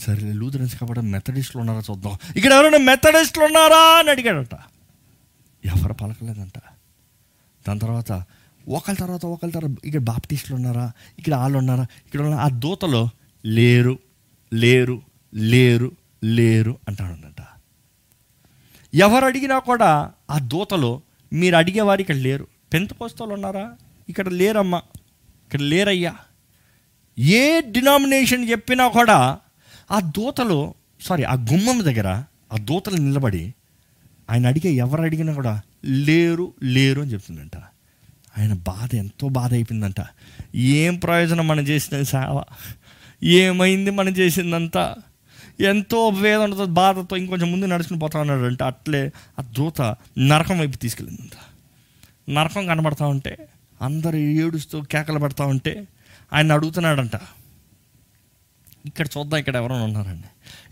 Speaker 1: సరే లూథరన్స్ కాబట్టి మెథడిస్టులు ఉన్నారా చూద్దాం. ఇక్కడ ఎవరైనా మెథడిస్టులు ఉన్నారా అని అడిగాడట. ఎవరు పలకలేదంట. దాని తర్వాత ఒకరి తర్వాత ఒకరి తర్వాత ఇక్కడ బాప్టిస్టులు ఉన్నారా ఇక్కడ వాళ్ళు ఉన్నారా ఇక్కడ ఉన్న ఆ దూతలో లేరు లేరు లేరు లేరు అంటాడంట. ఎవరు అడిగినా కూడా ఆ దూతలో మీరు అడిగేవారు ఇక్కడ లేరు. పెంతకోస్తలు ఉన్నారా? ఇక్కడ లేరమ్మా. ఇక్కడ లేరయ్యా. ఏ డినామినేషన్ చెప్పినా కూడా ఆ దూతలు సారీ ఆ గుమ్మం దగ్గర ఆ దూతలు నిలబడి ఆయన అడిగే ఎవరు అడిగినా కూడా లేరు లేరు అని చెప్తుందంట. ఆయన బాధ ఎంతో బాధ అయిపోయిందంట. ఏం ప్రయోజనం మనం చేసిన సేవ? ఏమైంది మనం చేసిందంతా? ఎంతో వేదంతో బాధతో ఇంకొంచెం ముందు నడుచుకుని పోతా ఉన్నాడంట అట్లే ఆ దూత నరకం వైపు తీసుకెళ్ళిందంట. నరకం కనబడతా ఉంటే అందరు ఏడుస్తూ కేకలు పడతా ఉంటే ఆయన అడుగుతున్నాడంట. ఇక్కడ చూద్దాం ఇక్కడ ఎవరైనా ఉన్నారండి.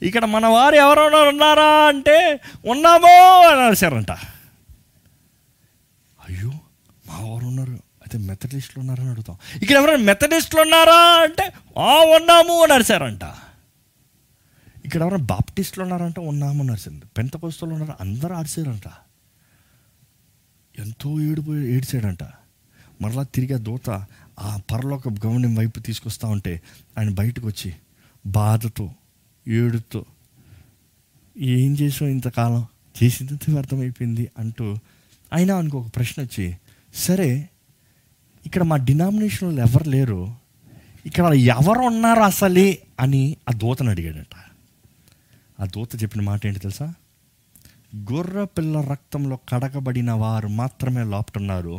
Speaker 1: ఇక్కడ మన వారు ఎవరైనా ఉన్నారా అంటే ఉన్నామో అని అరిచారంట. అయ్యో మా వారు ఉన్నారు. అయితే మెథడిస్టులు ఉన్నారని అడుగుతాం. ఇక్కడ ఎవరైనా మెథడిస్టులు ఉన్నారా అంటే ఆ ఉన్నాము అని అరిచారంట. ఇక్కడ ఎవరైనా బాప్టిస్టులు ఉన్నారంట ఉన్నామని అని పెంత పెంతకోస్తులు ఉన్నారు? అందరూ ఆడిసారంట. ఎంతో ఏడిపో ఏడిచాడంట. మరలా తిరిగి ఆ దూత ఆ పరలోక గమనం వైపు తీసుకొస్తా ఉంటే ఆయన బయటకు వచ్చి బాధతో ఏడుతో ఏం చేసావు ఇంతకాలం? చేసింది వ్యర్థమైపోయింది అంటూ అయినా ఆయనకు ఒక ప్రశ్న వచ్చి సరే ఇక్కడ మా డినామినేషన్లో ఎవరు లేరు? ఇక్కడ ఎవరు ఉన్నారు అసలే? అని ఆ దూతను అడిగాడట. ఆ దూత చెప్పిన మాట ఏంటి తెలుసా? గొర్రె పిల్ల రక్తంలో కడగబడిన వారు మాత్రమే లోపటున్నారు.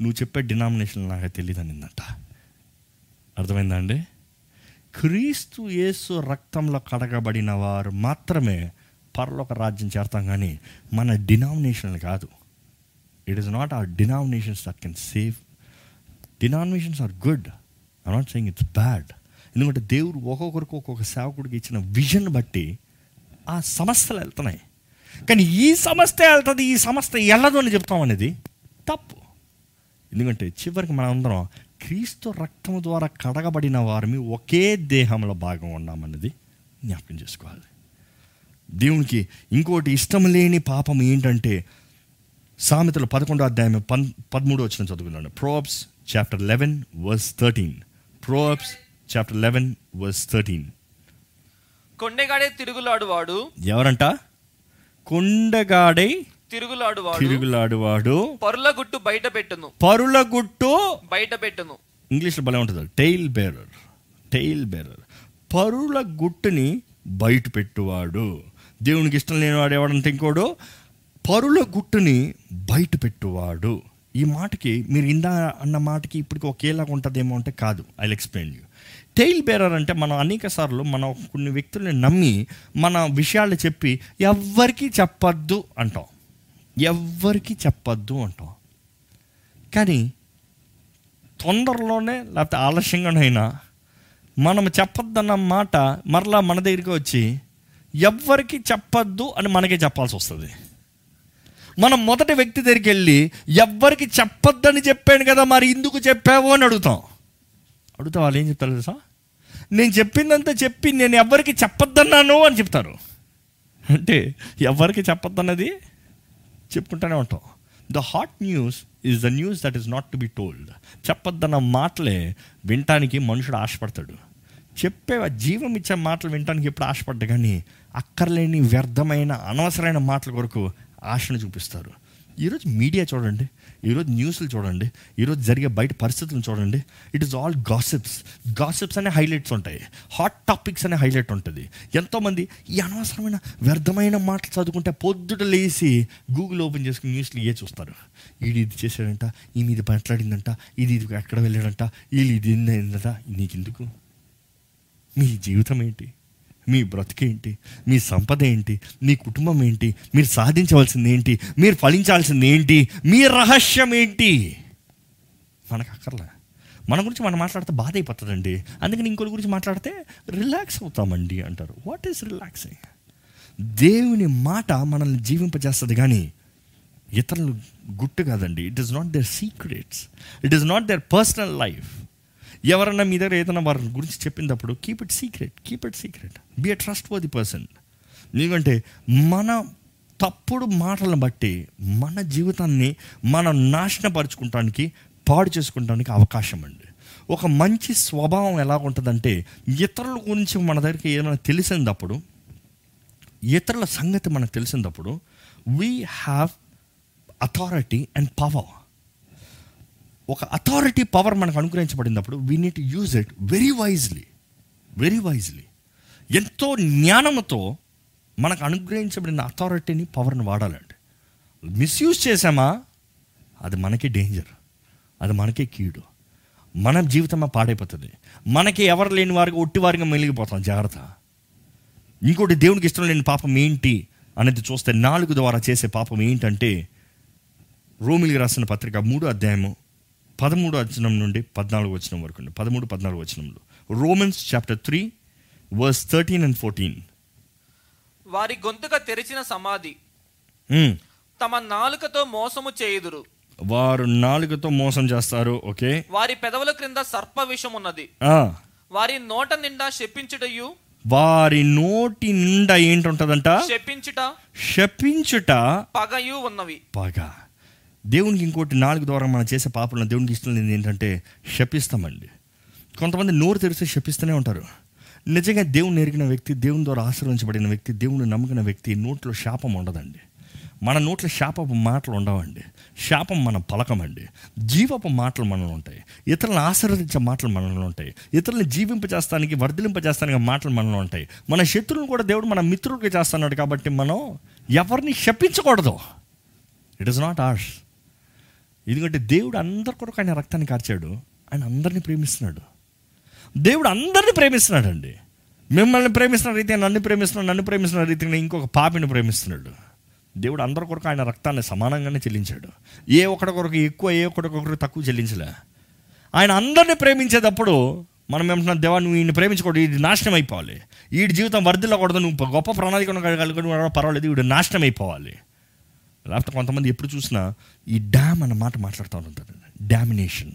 Speaker 1: నువ్వు చెప్పే డినామినేషన్ నాకు తెలియదు అనిందంట. అర్థమైందా అండి? క్రీస్తు యేసు రక్తంలో కడగబడిన వారు మాత్రమే పరలోక రాజ్యం చేరతాం కానీ మన డినామినేషన్లు కాదు. It is not our denominations that can save denominations are good I not saying it's bad ఎందుకంటే దేవుడు ఒక్కొక్కరికి ఒక్కొక్క సేవకుడికి ఇచ్చిన విజన్ బట్టి ఆ సమస్యలు వెళ్తున్నాయి. కానీ ఈ సమస్య వెళ్తుంది ఈ సమస్య వెళ్ళదు అని చెప్తాం అనేది తప్పు. ఎందుకంటే చివరికి మనం అందరం క్రీస్తు రక్తం ద్వారా కడగబడిన వారిని ఒకే దేహంలో భాగం ఉన్నామన్నది జ్ఞాపకం చేసుకోవాలి. దేవునికి ఇంకోటి ఇష్టం లేని పాపం ఏంటంటే సామెతలు పదకొండో అధ్యాయం పన్ పదమూడు వచ్చిన చదువుకున్నాను Proverbs chapter eleven verse thirteen. Proverbs chapter eleven verse thirteen.
Speaker 2: కొండెగాడే తిరుగులాడువాడు.
Speaker 1: ఎవరంట? కొండగాడై
Speaker 2: తిరుగులాడువాడు.
Speaker 1: తిరుగులాడువాడు.
Speaker 2: పరుల గుట్టు బయట పెట్టును
Speaker 1: పరుల గుట్టు
Speaker 2: బయట పెట్టును
Speaker 1: ఇంగ్లీష్లో భలే ఉంటుంది. Tale bearer. Tale bearer. పరుల గుట్టుని బయట పెట్టువాడు దేవునికి ఇష్టం లేనివాడు ఎవడంటే ఇంకోడు? పరుల గుట్టుని బయట పెట్టువాడు ఈ మాటకి మీరు ఇందా అన్న మాటకి ఇప్పటికి ఒకేలాగా ఉంటుందేమో అంటే కాదు. I explain you tale bearer అంటే మనం అనేక సార్లు మనం కొన్ని వ్యక్తుల్ని నమ్మి మన విషయాలు చెప్పి ఎవ్వరికీ చెప్పొద్దు అంటాం. ఎవ్వరికీ చెప్పద్దు అంటాం. కానీ తొందరలోనే లేకపోతే ఆలస్యంగానైనా మనం చెప్పొద్దన్న మాట మరలా మన దగ్గరికి వచ్చి ఎవ్వరికి చెప్పొద్దు అని మనకే చెప్పాల్సి వస్తుంది. మనం మొదటి వ్యక్తి దగ్గరికి వెళ్ళి ఎవ్వరికి చెప్పొద్దని చెప్పాను కదా మరి ఎందుకు చెప్పావు అని అడుగుతాం. అడుగుతా వాళ్ళు ఏం చెప్తారు తెలుసా? నేను చెప్పిందంతా చెప్పి నేను ఎవరికి చెప్పొద్దన్నాను అని చెప్తారు. అంటే ఎవరికి చెప్పొద్దన్నది? చెప్పుకుంటూనే ఉంటాం. The hot news is the news that is not to be told చెప్పొద్దన్న మాటలే వినటానికి మనుషుడు ఆశపడతాడు. చెప్పే జీవం ఇచ్చే మాటలు వినటానికి ఎప్పుడు ఆశపడ్డా కానీ అక్కర్లేని వ్యర్థమైన అనవసరమైన మాటల కొరకు ఆశను చూపిస్తారు. ఈరోజు మీడియా చూడండి. ఈరోజు న్యూస్లు చూడండి ఈరోజు జరిగే బయట పరిస్థితులను చూడండి. It is all gossips gossips అనే హైలైట్స్ ఉంటాయి. హాట్ టాపిక్స్ అనే హైలైట్ ఉంటుంది. ఎంతోమంది ఈ అనవసరమైన వ్యర్థమైన మాటలు చదువుకుంటే పొద్దుట లేచి గూగుల్ ఓపెన్ చేసుకుని న్యూస్లు ఏ చూస్తారు. ఈడు ఇది చేశాడంట ఈమె ఇది మాట్లాడిందంట ఇది ఇది ఎక్కడ వెళ్ళాడంట వీళ్ళు ఇది ఏందంట నీకెందుకు? మీ జీవితం ఏంటి? మీ బ్రతికేంటి? మీ సంపద ఏంటి? మీ కుటుంబం ఏంటి? మీరు సాధించవలసింది ఏంటి? మీరు ఫలించాల్సింది ఏంటి? మీ రహస్యం ఏంటి? మనకు అక్కర్లే. మన గురించి మనం మాట్లాడితే బాధ అయిపోతుందండి అందుకని ఇంకోటి గురించి మాట్లాడితే రిలాక్స్ అవుతామండి అంటారు. వాట్ ఈస్ రిలాక్సింగ్ దేవుని మాట మనల్ని జీవింపజేస్తుంది కానీ ఇతరులు గుట్టు కాదండి. It is not their secrets it is not their personal life ఎవరన్నా మీ దగ్గర ఏదైనా వారి గురించి చెప్పినప్పుడు keep it secret keep it secret be a trustworthy person ఎందుకంటే మన తప్పుడు మాటలను బట్టి మన జీవితాన్ని మనం నాశనపరుచుకుంటానికి పాడు చేసుకుంటానికి అవకాశం అండి. ఒక మంచి స్వభావం ఎలా ఉంటుందంటే ఇతరుల గురించి మన దగ్గరికి ఏమైనా తెలిసినప్పుడు ఇతరుల సంగతి మనకు తెలిసినప్పుడు we have authority and power ఒక అథారిటీ పవర్ మనకు అనుగ్రహించబడినప్పుడు we need use it very wisely very wisely ఎంతో జ్ఞానంతో మనకు అనుగ్రహించబడిన అథారిటీని పవర్ని వాడాలండి. మిస్యూజ్ చేసామా అది మనకే డేంజర్ అది మనకే కీడు. మన జీవితం పాడైపోతుంది. మనకి ఎవరు లేని వారికి ఒట్టి వారిగా మెలిగిపోతాం జాగ్రత్త. ఇంకోటి దేవునికి ఇష్టం లేని పాపం ఏంటి అనేది చూస్తే నాలుగు ద్వారా చేసే పాపం ఏంటంటే రోమిలికి రాసిన పత్రిక మూడు అధ్యాయము పదమూడు వచనం నుండి పద్నాలుగు వచనం వరకు ఉంది పదమూడు పద్నాలుగు వచనంలో. Romans chapter three verse thirteen and fourteen.
Speaker 2: వారి గొంతుక తెరిచిన సమాధి. తమ నాలుకతో మోసము చేయుదురు.
Speaker 1: వారు నాలుగుతో మోసం చేస్తారు ఓకే.
Speaker 2: వారి పెదవుల క్రింద సర్ప విషం ఉన్నది. వారి నోట నిండా శపించుటయు.
Speaker 1: వారి నోటి నిండా ఏంటుంటదంట?
Speaker 2: శపించుట.
Speaker 1: శపించుట
Speaker 2: పగయు ఉన్నవి.
Speaker 1: పగ. దేవునికి ఇంకోటి నాలుగు ద్వారా మనం చేసే పాపలను దేవునికి ఇష్టం లేనిది ఏంటంటే శపిస్తామండి కొంతమంది నోరు తెరిస్తే శపిస్తూనే ఉంటారు. నిజంగా దేవుని ఎరిగిన వ్యక్తి దేవుని ద్వారా ఆశ్రయించబడిన వ్యక్తి దేవుని నమ్ముకున్న వ్యక్తి నోట్లో శాపం ఉండదండి. మన నోట్లో శాపపు మాటలు ఉండవండి. శాపం మన పలకమండి జీవపు మాటలు మనలో ఉంటాయి. ఇతరులను ఆశీర్వదించే మాటలు మనలో ఉంటాయి. ఇతరులను జీవింపజేస్తానికి వర్ధలింపజేస్తానికి మాటలు మనలో ఉంటాయి. మన శత్రువులను కూడా దేవుడు మన మిత్రుడికి చేస్తున్నాడు కాబట్టి మనం ఎవరిని శపించకూడదు. ఇట్ ఇస్ నాట్ ఆర్స్ ఎందుకంటే దేవుడు అందరి కొరకు ఆయన రక్తాన్ని కార్చాడు. ఆయన అందరిని ప్రేమిస్తున్నాడు. దేవుడు అందరిని ప్రేమిస్తున్నాడు అండి మిమ్మల్ని ప్రేమిస్తున్న రీతిగా నన్ను ప్రేమిస్తున్నాడు నన్ను ప్రేమిస్తున్న రీతిగా ఇంకొక పాపిని ప్రేమిస్తున్నాడు. దేవుడు అందరి కొరకు ఆయన రక్తాన్ని సమానంగానే చెల్లించాడు. ఏ ఒకటి కొరకు ఎక్కువ ఏ ఒకటి కొరకు తక్కువ చెల్లించలే. ఆయన అందరిని ప్రేమించేటప్పుడు మనం ఏమంటున్నాం దేవా నువ్వు ఈయన ప్రేమించకూడదు ఇది నాశనం అయిపోవాలి. వీడి జీవితం వర్ధిల్లకూడదు నువ్వు గొప్ప ప్రణాళిక కలిగి పర్వాలేదు వీడు నాశనం అయిపోవాలి. లేకపోతే కొంతమంది ఎప్పుడు చూసినా ఈ డ్యామ్ అన్న మాట మాట్లాడుతూ ఉంటారు. డామినేషన్.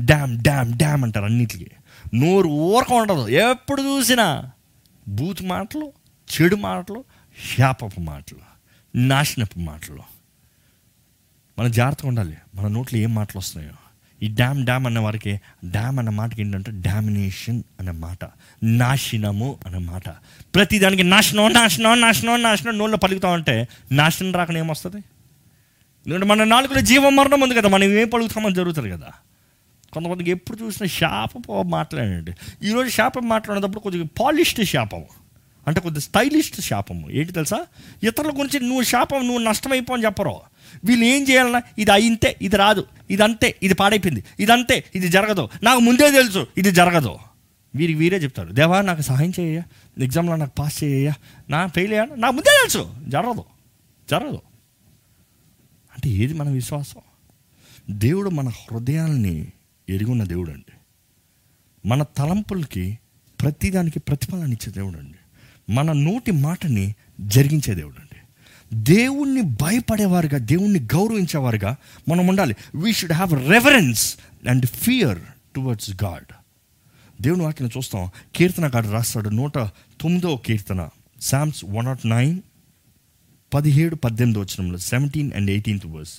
Speaker 1: డ్యామ్ డ్యామ్ డ్యామ్ అంటారు అన్నిటికీ. నోరు ఊరక ఉండదు. ఎప్పుడు చూసినా బూత్ మాటలు చెడు మాటలు శాపపు మాటలు నాశనపు మాటలు. మన జాగ్రత్తగా ఉండాలి. మన నోట్లో ఏం మాటలు వస్తున్నాయో. ఈ డ్యామ్ డ్యామ్ అన్న వారికి డ్యామ్ అన్న మాటకి ఏంటంటే డామినేషన్ అనే మాట నాశనము అనే మాట. ప్రతి దానికి నాశనం నాశనం నాశనం నాశనం నోళ్ళు పలుకుతా ఉంటే నాశనం రాకనే ఏమొస్తుంది? ఎందుకంటే మన నాలుగులో జీవం మరణం ఉంది కదా మనం ఏం పలుకుతామని జరుగుతుంది కదా. కొంతమందికి ఎప్పుడు చూసినా శాపం మాట్లాడండి. ఈరోజు శాపం మాట్లాడేటప్పుడు కొద్దిగా పాలిష్డ్ శాపం అంటే కొద్దిగా స్టైలిష్డ్ శాపము. ఏంటి తెలుసా? ఇతరుల గురించి నువ్వు శాపం నువ్వు నష్టమైపో అని చెప్పరు. వీళ్ళు ఏం చేయాలన్నా ఇది అయింతే ఇది రాదు ఇది అంతే ఇది పాడైపోయింది ఇది అంతే ఇది జరగదు. నాకు ముందే తెలుసు ఇది జరగదు. వీరికి వీరే చెప్తారు దేవా నాకు సహాయం చేయ ఎగ్జామ్లో నాకు పాస్ చేయ నా ఫెయిల్ అయ్యా నాకు ముందే తెలుసు జరగదు జరగదు. అంటే ఏది మన విశ్వాసం? దేవుడు మన హృదయాల్ని ఎరుగున్న దేవుడు అండి మన తలంపులకి ప్రతిదానికి ప్రతిఫలాన్ని ఇచ్చే దేవుడు అండి మన నోటి మాటని జరిగించే దేవుడు అండి దేవుణ్ణి భయపడేవారుగా దేవుణ్ణి గౌరవించేవారుగా మనం ఉండాలి. We should have reverence and fear towards God దేవుని వాటిని చూస్తాం. కీర్తనకాడు రాస్తాడు. నూట తొమ్మిదో కీర్తన. శామ్స్ వన్ నాట్ నైన్ పదిహేడు పద్దెనిమిది వచ్చినంలో సెవెంటీన్ అండ్ ఎయిటీన్త్ వర్స్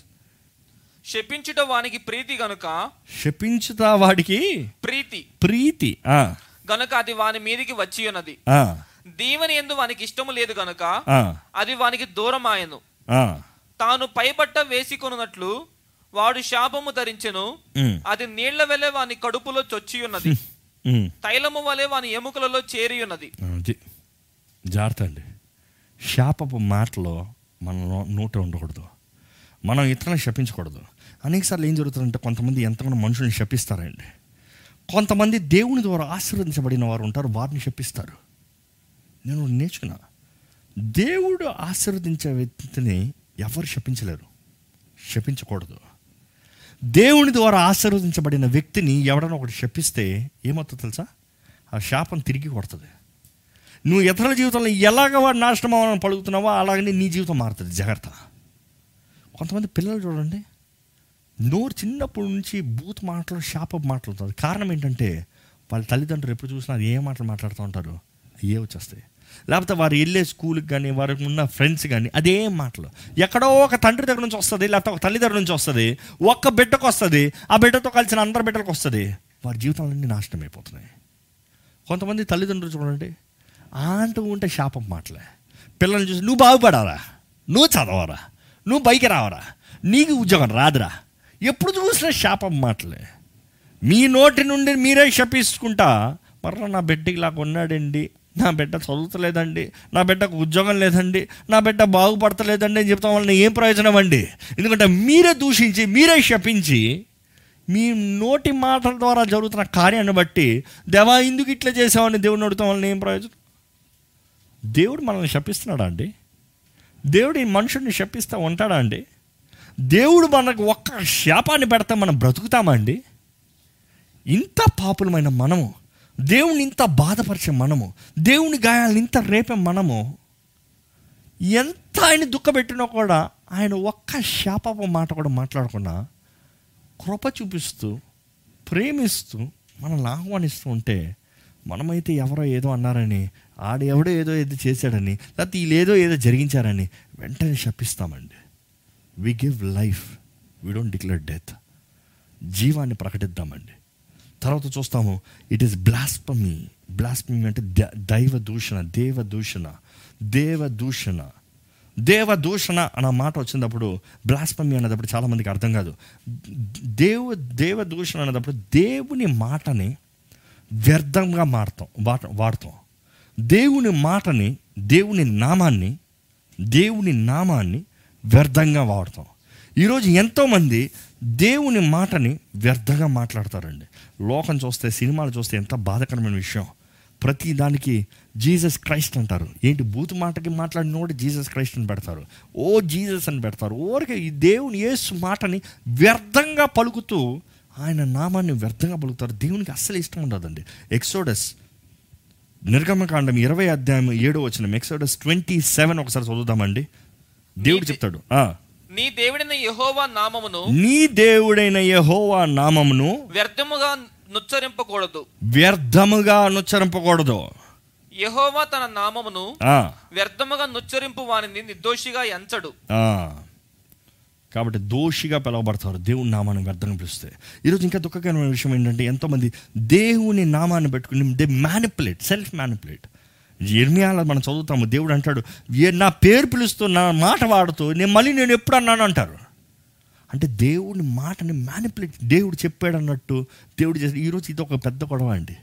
Speaker 2: శపించుట వానికి ప్రీతి గనుక?
Speaker 1: శపించుతా వాడికి
Speaker 2: ప్రీతి.
Speaker 1: ప్రీతి. ఆ,
Speaker 2: గనుక అది వాని మీదికి వచ్చి ఉన్నది. దీవని ఎందు వానికి ఇష్టము లేదు గనుక అది వానికి దూరం ఆయను తాను పైబట్ట వేసికొనున్నట్లు వాడు శాపము ధరించెను. అది నీళ్ళ వలె వాని కడుపులో చొచ్చి ఉన్నది. తైలము వలె వాని ఎముకలలో చేరి ఉన్నది
Speaker 1: జాగ్రత్త అండి శాపపు మాటలో మన నోట ఉండకూడదు. మనం ఇతరులను శపించకూడదు. అనేకసార్లు ఏం జరుగుతుందంటే కొంతమంది ఎంతమంది మనుషుల్ని శపిస్తారండి. కొంతమంది దేవుని ద్వారా ఆశీర్వదించబడిన వారు ఉంటారు వారిని శపిస్తారు. నేను ఒకటి నేర్చుకున్నా. దేవుడు ఆశీర్వదించే వ్యక్తిని ఎవరు శపించలేరు. శపించకూడదు. దేవుని ద్వారా ఆశీర్వదించబడిన వ్యక్తిని ఎవడన్నా ఒకటి శపిస్తే ఏమవుతుంది తెలుసా? ఆ శాపం తిరిగి కొడుతుంది. నువ్వు ఇతరుల జీవితంలో ఎలాగ వాడు నాశనం అవ్వాలని పలుకుతున్నావో అలాగనే నీ జీవితం మారుతుంది. జాగ్రత్త. కొంతమంది పిల్లలు చూడండి. నోరు చిన్నప్పటి నుంచి బూత్ మాటలు శాప మాట్లాడుతారు కారణం ఏంటంటే వాళ్ళ తల్లిదండ్రులు ఎప్పుడు చూసినా అది ఏ మాటలు మాట్లాడుతూ ఉంటారు. అయ్యే వచ్చేస్తాయి. లేకపోతే వారు వెళ్ళే స్కూల్కి కానీ వారికి ఉన్న ఫ్రెండ్స్ కానీ అదే మాటలు. ఎక్కడో ఒక తండ్రి దగ్గర నుంచి వస్తుంది లేకపోతే ఒక తల్లి దగ్గర నుంచి వస్తుంది ఒక్క బిడ్డకు వస్తుంది ఆ బిడ్డతో కలిసిన అందరి బిడ్డలకు వస్తుంది. వారి జీవితాలన్నీ నాశనం అయిపోతున్నాయి. కొంతమంది తల్లిదండ్రులు చూడండి ఆంటూ ఉంటే శాపం మాటలే. పిల్లల్ని చూసి నువ్వు బాగుపడారా నువ్వు చదవరా నువ్వు బైక్ రావరా నీకు ఉద్యోగం రాదురా. ఎప్పుడు చూసినా శాపం మాటలే. మీ నోటి నుండి మీరే శపించుకుంటా మరలా నా బిడ్డకి ఇలా ఉన్నాడండి. నా బిడ్డ చదువుతలేదండి నా బిడ్డకు ఉద్యోగం లేదండి నా బిడ్డ బాగుపడతలేదండి అని చెప్తాం వలన ఏం ప్రయోజనం అండి? ఎందుకంటే మీరే దూషించి మీరే శపించి మీ నోటి మాటల ద్వారా జరుగుతున్న కార్యాన్ని బట్టి దేవా ఎందుకు ఇట్లా చేసామని దేవుడిని అడుగుతాం వలన ఏం ప్రయోజనం? దేవుడు మనల్ని శపిస్తున్నాడా అండి? దేవుడు ఈ మనుషుడిని శపిస్తూ ఉంటాడా అండి? దేవుడు మనకు ఒక్క శాపాన్ని పెడితే మనం బ్రతుకుతామా అండి? ఇంత పాపులమైన మనము దేవుని ఇంత బాధపరిచే మనము దేవుని గాయాలను ఇంత రేపే మనము ఎంత ఆయన దుఃఖపెట్టినా కూడా ఆయన ఒక్క శాపపు మాట కూడా మాట్లాడకుండా కృప చూపిస్తూ ప్రేమిస్తూ మనల్ని ఆహ్వానిస్తూ ఉంటే మనమైతే ఎవరో ఏదో అన్నారని ఆడ ఎవడో ఏదో ఏదో చేశాడని లేకపోతే వీళ్ళేదో ఏదో ఏదో జరిగించారని వెంటనే శపిస్తామండి. We give life we don't declare death జీవాన్ని ప్రకటిద్దామండి. తర్వాత చూస్తాము. ఇట్ ఈస్ బ్లాస్పమీ బ్లాస్పమీ అంటే దైవ దూషణ దేవ దూషణ దేవ దూషణ. దేవ దూషణ అన్న మాట వచ్చినప్పుడు బ్లాస్పమి అనేటప్పుడు చాలామందికి అర్థం కాదు. దేవు దేవ దూషణ అనేటప్పుడు దేవుని మాటని వ్యర్థంగా మాడతాం వాట వాడతాం. దేవుని మాటని దేవుని నామాన్ని దేవుని నామాన్ని వ్యర్థంగా వాడతాం. ఈరోజు ఎంతోమంది దేవుని మాటని వ్యర్థంగా మాట్లాడతారండి. లోకం చూస్తే సినిమాలు చూస్తే ఎంత బాధకరమైన విషయం. ప్రతి దానికి జీసస్ క్రైస్ట్ అంటారు. ఏంటి బూతు మాటకి మాట్లాడిన కూడా జీసస్ క్రైస్ట్ అని పెడతారు. ఓ జీసస్ అని పెడతారు. ఓరికి ఈ దేవుని యేసు మాటని వ్యర్థంగా పలుకుతూ ఆయన నామాన్ని వ్యర్థంగా పలుకుతారు. దేవునికి అస్సలు ఇష్టం ఉండదండి. ఎక్సోడస్ నిర్గమకాండం ఇరవై అధ్యాయం ఏడో వచ్చిన ఎక్సోడస్ ట్వంటీ సెవెన్ ఒకసారి చదువుదామండి. దేవుడు చెప్తాడు. ఆ,
Speaker 2: నీ దేవుడైన యెహోవా నామమును
Speaker 1: నీ దేవుడైన యెహోవా నామమును
Speaker 2: వ్యర్థముగా నుచ్చరింపకూడదు.
Speaker 1: వ్యర్థముగా అనుచరింపకూడదు
Speaker 2: యెహోవా తన నామమును
Speaker 1: ఆ,
Speaker 2: వ్యర్థముగా నుచ్చరింపు వానిని నిర్దోషిగా ఎంచడు.
Speaker 1: ఆ. కాబట్టి దోషిగా పిలవబడతారు. దేవుని నామాన్ని వ్యర్థంగా పిలిస్తే. ఈరోజు ఇంకా దుఃఖకరమైన విషయం ఏంటంటే ఎంతోమంది దేవుని నామాన్ని పెట్టుకుని దే మ్యానిపులేట్ సెల్ఫ్ మ్యానిపులేట్ ఇర్మియాలో మనం చదువుతాము. దేవుడు అంటాడు "ఏ నా పేరు పిలుస్తూ నా మాట వాడుతూ నేను మళ్ళీ నేను ఎప్పుడు అన్నాను? అంటారు. అంటే దేవుని మాటని మ్యానిపులేట్ దేవుడు చెప్పాడు అన్నట్టు దేవుడు చేసి ఈరోజు ఇది ఒక పెద్ద గొడవ అండి.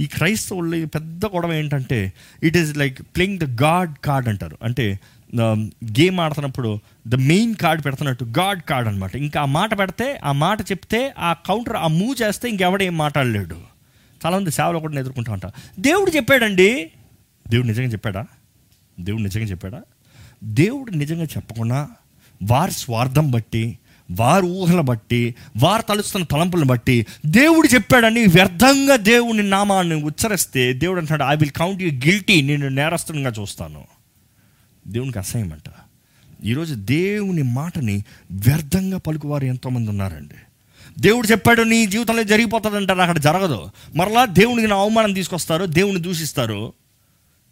Speaker 1: ఈ క్రైస్తవుల్లో పెద్ద గొడవ ఏంటంటే it is like playing the God card అంటారు. అంటే um, గేమ్ ఆడుతున్నప్పుడు ద మెయిన్ కార్డ్ పెడుతున్నట్టు గాడ్ కార్డ్ అనమాట ఇంకా ఆ మాట పెడితే ఆ మాట చెప్తే ఆ కౌంటర్ ఆ మూవ్ చేస్తే ఇంకెవడేం మాట్లాడలేడు. చాలామంది సేవలో కూడా ఎదుర్కొంటా ఉంటారు దేవుడు చెప్పాడండి దేవుడు నిజంగా చెప్పాడా? దేవుడు నిజంగా చెప్పాడా? దేవుడు నిజంగా చెప్పకుండా వారి స్వార్థం బట్టి వారి ఊహల బట్టి వారు తలుస్తున్న తలంపులను బట్టి దేవుడు చెప్పాడని వ్యర్థంగా దేవుని నామాన్ని ఉచ్చరిస్తే దేవుడు అంటాడు I will count you guilty నేను నేరస్తునిగా చూస్తాను. దేవునికి అసహ్యమంట ఈరోజు దేవుని మాటని వ్యర్థంగా పలుకువారు ఎంతోమంది ఉన్నారండి. దేవుడు చెప్పాడు నీ జీవితంలో జరిగిపోతుందంటారు అక్కడ జరగదు. మరలా దేవునికి నా అవమానం తీసుకొస్తారు దేవుని దూషిస్తారు.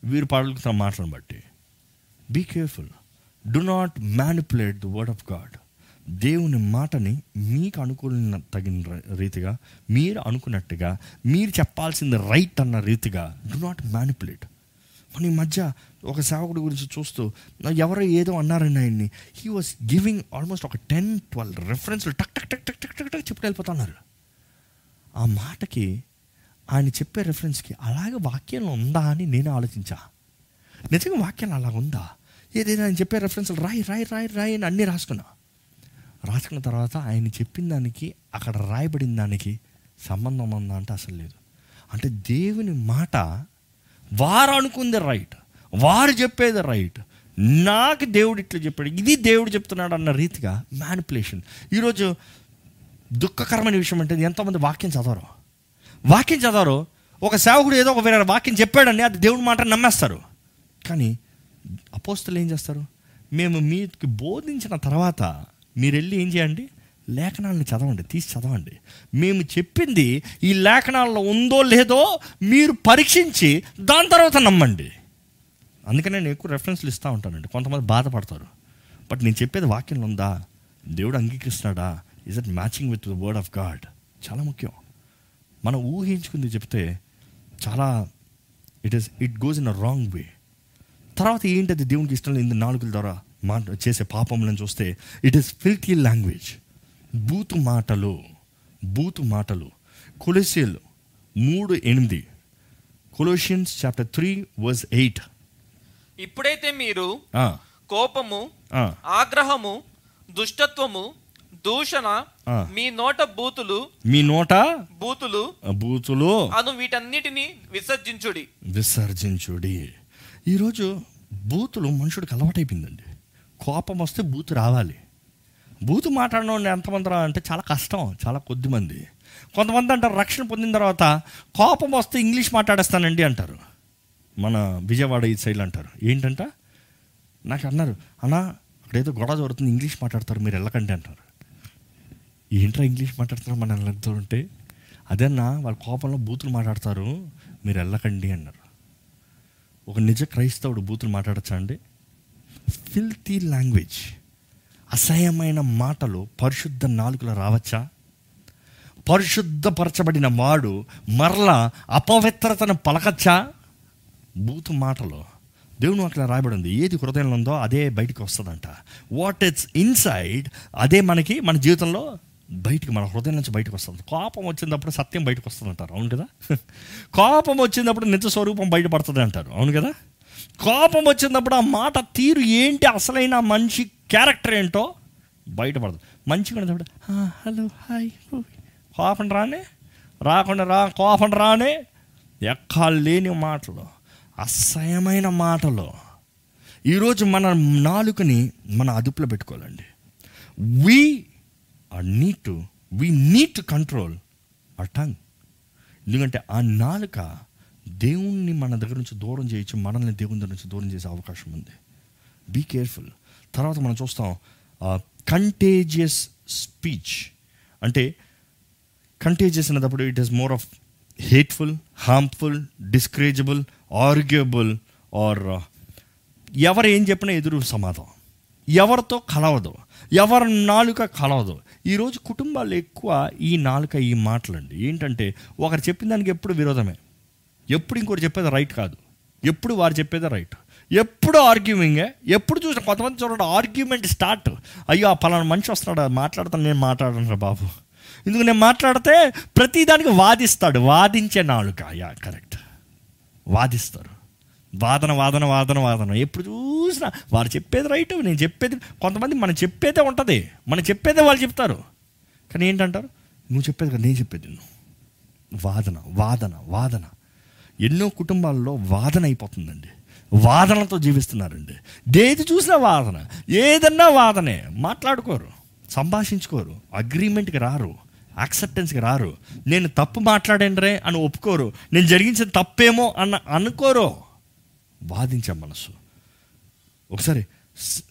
Speaker 1: వీరు పలుకుతున్న మాటలను బట్టి be careful do not manipulate the word of God దేవుని మాటని మీకు అనుకున్న తగిన ర- రీతిగా మీరు అనుకున్నట్టుగా మీరు చెప్పాల్సింది రైట్ అన్న రీతిగా డు నాట్ మ్యానిపులేట్ మన ఈ మధ్య ఒక సేవకుడి గురించి చూస్తూ ఎవరో ఏదో అన్నారని ఆయన్ని హీ వాస్ గివింగ్ ఆల్మోస్ట్ ఒక టెన్ ట్వెల్వ్ రెఫరెన్స్లు టక్ టక్ టక్ టక్ టక్ టక్ టక్ చెప్పుకు వెళ్ళిపోతున్నారు ఆ మాటకి ఆయన చెప్పే రెఫరెన్స్కి అలాగే వాక్యంలో ఉందా అని నేను ఆలోచించా. నిజంగా వాక్యం అలా ఉందా? ఏదైనా ఆయన చెప్పే రెఫరెన్స్ రాయి రాయి రాయి రాయి అని అన్నీ రాసుకున్నా. రాసుకున్న తర్వాత ఆయన చెప్పిన దానికి అక్కడ రాయబడిన దానికి సంబంధం ఉందా అంటే అసలు లేదు. అంటే దేవుని మాట వారు అనుకుంది రైట్ వారు చెప్పేది రైట్ నాకు దేవుడు ఇట్లా చెప్పాడు ఇది దేవుడు చెప్తున్నాడు అన్న రీతిగా మ్యానిపులేషన్ ఈరోజు దుఃఖకరమైన విషయం అంటే ఎంతోమంది వాక్యం చదవరు. వాక్యం చదవరు. ఒక సేవకుడు ఏదో ఒక వేరే వాక్యం చెప్పాడని అది దేవుని మాట నమ్మేస్తారు. కానీ అపోస్తులు ఏం చేస్తారు? మేము మీకు బోధించిన తర్వాత మీరు వెళ్ళి ఏం చేయండి? లేఖనాలను చదవండి తీసి చదవండి. మేము చెప్పింది ఈ లేఖనాల్లో ఉందో లేదో మీరు పరీక్షించి దాని తర్వాత నమ్మండి. అందుకనే నేను ఎక్కువ రెఫరెన్స్లు ఇస్తూ ఉంటానండి. కొంతమంది బాధపడతారు. బట్ నేను చెప్పేది వాక్యంలో ఉందా? దేవుడు అంగీకరిస్తున్నాడా? Is it matching with the word of God చాలా ముఖ్యం. మనం ఊహించుకుంది చెప్తే చాలా it is it goes in a wrong way తర్వాత ఏంటది దేవునికి ఇష్టం లేని నాలుగుల ద్వారా మా చేసే పాపములను చూస్తే ఇట్ ఈస్ ఫిల్టీ లాంగ్వేజ్ బూతు మాటలు బూతు మాటలు. కొలెసియల్ మూడు ఎనిమిది. Colossians chapter three verse eight
Speaker 2: ఇప్పుడైతే మీరు కోపము ఆగ్రహము దుష్టత్వము దూషణ. మీ నోట బూతులు
Speaker 1: మీ నోట
Speaker 2: బూతులు
Speaker 1: బూతులు
Speaker 2: అను వీటన్నిటిని విసర్జించుడి.
Speaker 1: విసర్జించుడి. ఈరోజు బూతులు మనుషుడికి అలవాటైపోయిందండి. కోపం వస్తే బూతు రావాలి. బూతు మాట్లాడడం ఎంతమంది అంటే చాలా కష్టం చాలా కొద్ది మంది. కొంతమంది అంటారు రక్షణ పొందిన తర్వాత కోపం వస్తే ఇంగ్లీష్ మాట్లాడేస్తానండి అంటారు. మన విజయవాడ ఈ సైడ్ అంటారు. ఏంటంట? నాకు అన్నారు అన్నా అక్కడ ఏదో గొడవ జరుగుతుంది ఇంగ్లీష్ మాట్లాడతారు మీరు వెళ్ళకండి అంటారు. ఏంట్రా ఇంగ్లీష్ మాట్లాడుతున్నారు మన వెళ్తూ ఉంటే? అదన్నా వాళ్ళ కోపంలో బూతులు మాట్లాడతారు మీరు వెళ్ళకండి అన్నారు. ఒక నిజ క్రైస్తవుడు బూతులు మాట్లాడచ్చా అండి? ఫిల్తీ లాంగ్వేజ్ అసహ్యమైన మాటలు పరిశుద్ధ నాలుకలు రావచ్చా? పరిశుద్ధపరచబడిన వాడు మరలా అపవిత్రతను పలకచ్చా? బూతు మాటలు. దేవుని అట్లా రాయబడి ఉంది. ఏది హృదయంలో ఉందో అదే బయటికి వస్తుందంట. వాట్ ఇట్స్ ఇన్సైడ్ అదే మనకి మన జీవితంలో బయటికి మన హృదయం నుంచి బయటకు వస్తుంది. కోపం వచ్చినప్పుడు సత్యం బయటకు వస్తుంది అంటారు. అవును కదా? కోపం వచ్చినప్పుడు నిజ స్వరూపం బయటపడుతుంది అంటారు. అవును కదా? కోపం వచ్చినప్పుడు ఆ మాట తీరు ఏంటి? అసలైన మనిషి క్యారెక్టర్ ఏంటో బయటపడదు. మంచిగా ఉన్నప్పుడు హలో హాయ్ కోపం రానే? రాకుండా రా కోపం రానే? ఎక్కాలు లేని మాటలు అసహ్యమైన మాటలు. ఈరోజు మన నాలుకని మన అదుపులో పెట్టుకోవాలండి. We are need to we need to control a tongue ఎందుకంటే ఆ నాలుక దేవుణ్ణి మన దగ్గర నుంచి దూరం చేయొచ్చు మనల్ని దేవుని దగ్గర నుంచి దూరం చేసే అవకాశం ఉంది. బీ కేర్ఫుల్ తర్వాత మనం చూస్తాం కంటేజియస్ స్పీచ్ అంటే కంటేజియస్ అన్నప్పుడు it is more of hateful harmful discourageable arguable or ఎవరు ఏం చెప్పినా ఎదురు సమాధానం. ఎవరితో కలవదు. ఎవరి నాలుక కలవదు. ఈరోజు కుటుంబాలు ఎక్కువ ఈ నాలుక ఈ మాటలండి. ఏంటంటే ఒకరు చెప్పిన దానికి ఎప్పుడు విరోధమే. ఎప్పుడు ఇంకోటి చెప్పేది రైట్ కాదు. ఎప్పుడు వారు చెప్పేదే రైట్. ఎప్పుడు ఆర్గ్యూమింగే ఎప్పుడు చూసిన కొంతమంది చూడండి ఆర్గ్యుమెంట్ స్టార్ట్. అయ్యో ఆ పలానా మనిషి వస్తున్నాడు మాట్లాడతాను నేను మాట్లాడను బాబు. ఎందుకు నేను మాట్లాడితే ప్రతిదానికి వాదిస్తాడు. వాదించే నాలుక. Yeah correct. వాదిస్తారు. వాదన వాదన వాదన వాదన. ఎప్పుడు చూసినా వారు చెప్పేది రైట్ నేను చెప్పేది కొంతమంది మనం చెప్పేదే ఉంటుంది. మనం చెప్పేదే వాళ్ళు చెప్తారు. కానీ ఏంటంటారు? నువ్వు చెప్పేది కదా నేను చెప్పేది నువ్వు వాదన వాదన వాదన. ఎన్నో కుటుంబాల్లో వాదన అయిపోతుందండి. వాదనలతో జీవిస్తున్నారండి. ఏది చూసినా వాదన. ఏదన్నా వాదనే. మాట్లాడుకోరు. సంభాషించుకోరు. అగ్రిమెంట్కి రారు. యాక్సెప్టెన్స్కి రారు. నేను తప్పు మాట్లాడండ్రే అని ఒప్పుకోరు. నేను జరిగించిన తప్పేమో అన్న అనుకోరు. వాదించే మనసు ఒకసారి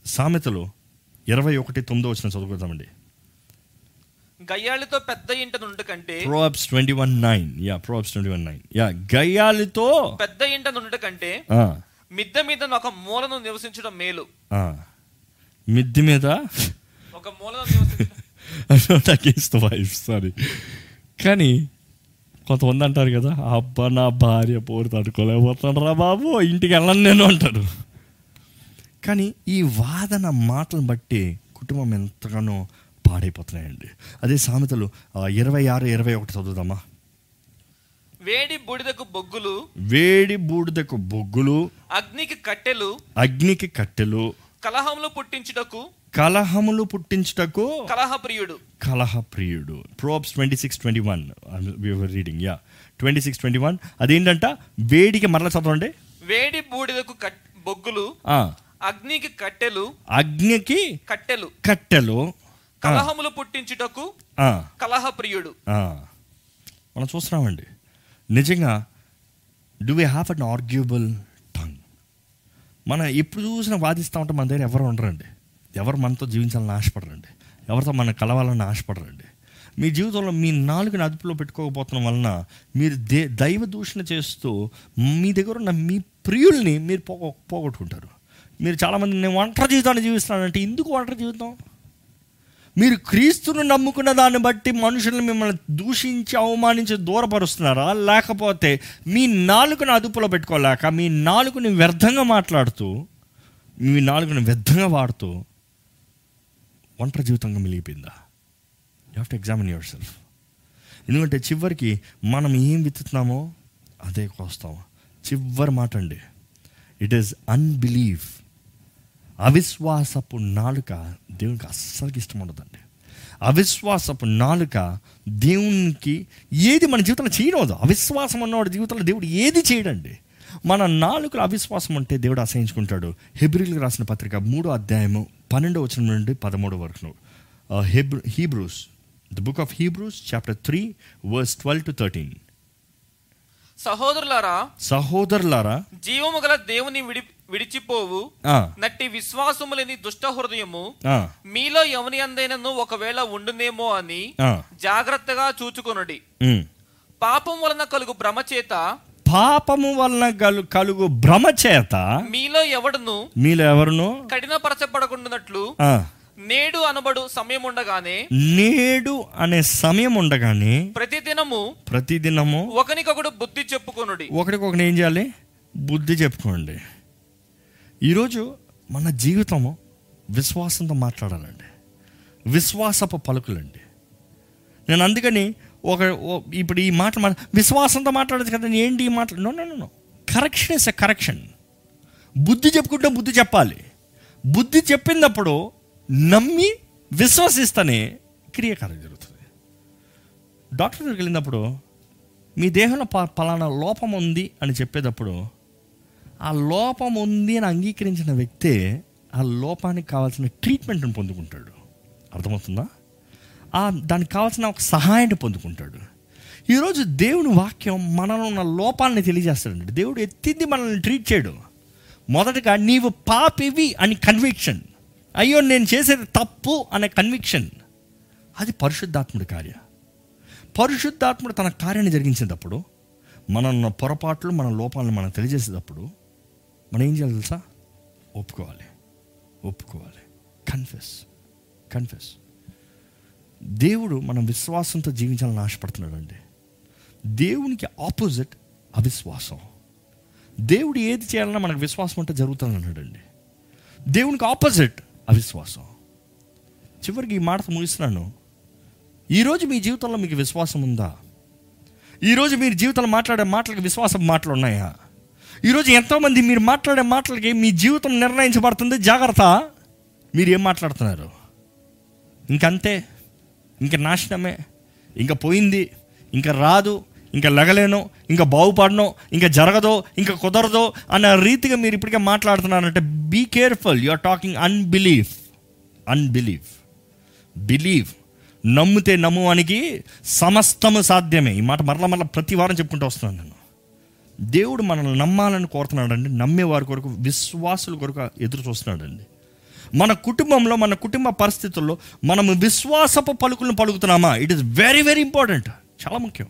Speaker 1: సామెతలు ఇరవై ఒకటి తొమ్మిదో వచ్చిన చదువుకుందామండి.
Speaker 2: గయ్యాళితో పెద్ద ఇంట నుండి కంటే
Speaker 1: Proverbs twenty one nine. Yeah Proverbs twenty one nine. Yeah గయ్యాలితో
Speaker 2: పెద్ద ఇంట నుండి కంటే మిద్దె మీద ఒక మూలను నివసించడం మేలు.
Speaker 1: మిద్ది మీద?
Speaker 2: ఒక మూలను నివసించడం
Speaker 1: సారీ కానీ కొంతమంది అంటారు కదా అబ్బా నా భార్య పోరు తట్టుకోలేకపోతాను రా బాబు ఇంటికి వెళ్ళను నేను అంటారు. కానీ ఈ వాదన మాటలను బట్టి కుటుంబం ఎంతగానో పాడైపోతున్నాయండి. అదే సామెతలు ఇరవై ఆరు ఇరవై ఒకటి చదువుదామా?
Speaker 2: వేడి బూడిదకు బొగ్గులు
Speaker 1: వేడి బూడిదకు బొగ్గులు
Speaker 2: అగ్నికి కట్టెలు
Speaker 1: అగ్నికి కట్టెలు
Speaker 2: కలహములు పుట్టించుటకు
Speaker 1: కలహములు పుట్టించుటకు
Speaker 2: కలహప్రియుడు.
Speaker 1: కలహ ప్రియుడు Proverbs twenty six twenty one reading yeah twenty six twenty one అదేంటంట? వేడికి మరల చదవండి.
Speaker 2: వేడి బూడిదకు బొగ్గులు అగ్నికి కట్టెలు
Speaker 1: అగ్నికి
Speaker 2: కట్టెలు.
Speaker 1: కట్టెలు.
Speaker 2: కలహములు పుట్టించుటకు కలహప్రియుడు.
Speaker 1: మనం చూస్తున్నామండి. నిజంగా do we have an arguable tongue మనం ఎప్పుడు చూసినా వాదిస్తూ ఉంటే మన దగ్గర ఎవరు ఉండరండి. ఎవరు మనతో జీవించాలని ఆశపడరండి. ఎవరితో మనం కలవాలని ఆశపడరండి. మీ జీవితంలో మీ నాలుగుని అదుపులో పెట్టుకోకపోవడం వలన మీరు దే దైవ దూషణ చేస్తూ మీ దగ్గర ఉన్న మీ ప్రియుల్ని మీరు పోగొ పోగొట్టుకుంటారు. మీరు చాలామంది నేను ఒంటరి జీవితాన్ని జీవిస్తానంటే ఎందుకు ఒంటరి జీవితం? మీరు క్రీస్తును నమ్ముకున్న దాన్ని బట్టి మనుషులను మిమ్మల్ని దూషించి అవమానించి దూరపరుస్తున్నారా? లేకపోతే మీ నాలుగుని అదుపులో పెట్టుకోలేక మీ నాలుగుని వ్యర్థంగా మాట్లాడుతూ మీ నాలుగుని వ్యర్థంగా వాడుతూ ఒంటరి జీవితంగా మిలిగిపోయిందా you have to examine yourself ఎందుకంటే చివరికి మనం ఏం విత్తుతున్నామో అదే కోస్తాము చివరి మాట అండి. ఇట్ ఈస్ అన్బిలీవ్ అవిశ్వాసపు నాలుక దేవునికి అస్సలకి ఇష్టం ఉండదండి. అవిశ్వాసపు నాలుక దేవునికి ఏది మన జీవితంలో చేయడం అవిశ్వాసం ఉన్నవాడి జీవితంలో దేవుడు ఏది చేయడండి? మన నాలుకలో అవిశ్వాసం అంటే దేవుడు అసహించుకుంటాడు హెబ్రిల్కి రాసిన పత్రిక మూడో అధ్యాయము పన్నెండో వచనం నుండి పదమూడో వరకు. Hebrew Hebrews the book of Hebrews chapter three verse twelve to thirteen
Speaker 2: సహోదరులారా
Speaker 1: సహోదరులారా
Speaker 2: జీవము గల దేవుని విడి విడిచిపోవు నట్టి విశ్వాసము లేని దుష్ట హృదయము మీలో ఎవని అందైనను ఒకవేళ ఉండునేమో అని జాగ్రత్తగా చూచుకొనుడి. పాపం వలన కలుగు భ్రమ చేత
Speaker 1: పాపము వలన కలు కలుగు భ్రమ చేత
Speaker 2: మీలో ఎవడును?
Speaker 1: మీలో ఎవరును?
Speaker 2: కఠినపరచబడకుండానట్లు
Speaker 1: ఆ,
Speaker 2: నేడు అనబడు సమయం ఉండగానే
Speaker 1: నేడు అనే సమయం ఉండగానే
Speaker 2: ప్రతిదినము
Speaker 1: ప్రతిదినము
Speaker 2: ఒకనికొకడు బుద్ధి చెప్పుకొనుడి.
Speaker 1: ఒకరికొకరు ఏం చేయాలి? బుద్ధి చెప్పుకోండి. ఈరోజు మన జీవితము విశ్వాసంతో మాట్లాడాలండి. విశ్వాసపు పలుకులండి. నేను అందుకని ఒక ఓ- ఇప్పుడు ఈ మాట మా విశ్వాసంతో మాట్లాడదు కదా ఏంటి ఈ మాట no no no correction is a correction బుద్ధి చెప్పుకుంటే బుద్ధి చెప్పాలి. బుద్ధి చెప్పినప్పుడు నమ్మి విశ్వసిస్తేనే క్రియకారం జరుగుతుంది. డాక్టర్ దగ్గరికి వెళ్ళినప్పుడు మీ దేహంలో ప పలానా లోపం ఉంది అని చెప్పేటప్పుడు ఆ లోపం ఉంది అని అంగీకరించిన వ్యక్తే ఆ లోపానికి కావాల్సిన ట్రీట్మెంట్ను పొందుకుంటాడు. అర్థమవుతుందా? దానికి కావాల్సిన ఒక సహాయాన్ని పొందుకుంటాడు. ఈరోజు దేవుని వాక్యం మనలో ఉన్న లోపాలని తెలియజేస్తాడండి. దేవుడు ఎత్తింది మనల్ని ట్రీట్ చేయడు. మొదటగా నీవు పాపివి అని కన్విక్షన్ అయ్యో నేను చేసేది తప్పు అనే కన్విక్షన్ అది పరిశుద్ధాత్ముడి కార్య. పరిశుద్ధాత్ముడు తన కార్యాన్ని జరిగించేటప్పుడు మనంన్న పొరపాట్లు మన లోపాలను మనం తెలియజేసేటప్పుడు మనం ఏం చేయాలి తెలుసా? ఒప్పుకోవాలి. ఒప్పుకోవాలి. కన్ఫెస్ కన్ఫెస్ దేవుడు మనం విశ్వాసంతో జీవించాలని ఆశపడుతున్నాడు అండి దేవునికి ఆపోజిట్ అవిశ్వాసం. దేవుడు ఏది చేయాలన్నా మనకు విశ్వాసం ఉంటే జరుగుతుంది అన్నాడండి. దేవునికి ఆపోజిట్ అవిశ్వాసం. చివరికి ఈ మాట ముగిస్తున్నాను. ఈరోజు మీ జీవితంలో మీకు విశ్వాసం ఉందా? ఈరోజు మీరు జీవితంలో మాట్లాడే మాటలకు విశ్వాసం మాటలు ఉన్నాయా? ఈరోజు ఎంతోమంది మీరు మాట్లాడే మాటలకి మీ జీవితం నిర్ణయించబడుతుంది. జాగ్రత్త. మీరు ఏం మాట్లాడుతున్నారు? ఇంకంతే. ఇంక నాశనమే ఇంకా పోయింది ఇంకా రాదు ఇంకా లెగలేను ఇంకా బాగుపడను ఇంకా జరగదో ఇంకా కుదరదో అన్న రీతిగా మీరు ఇప్పటికే మాట్లాడుతున్నారంటే be careful you are talking unbelief unbelief believe నమ్మితే నమ్మువానికి సమస్తము సాధ్యమే. ఈ మాట మరల మరల ప్రతి వారం చెప్పుకుంటూ వస్తున్నాను నేను. దేవుడు మనల్ని నమ్మాలని కోరుతున్నాడండి నమ్మే వారి కొరకు విశ్వాసుల కొరకు ఎదురు చూస్తున్నాడండి. మన కుటుంబంలో మన కుటుంబ పరిస్థితుల్లో మనము విశ్వాసపు పలుకులను పలుకుతున్నామా? It is very very important చాలా ముఖ్యం.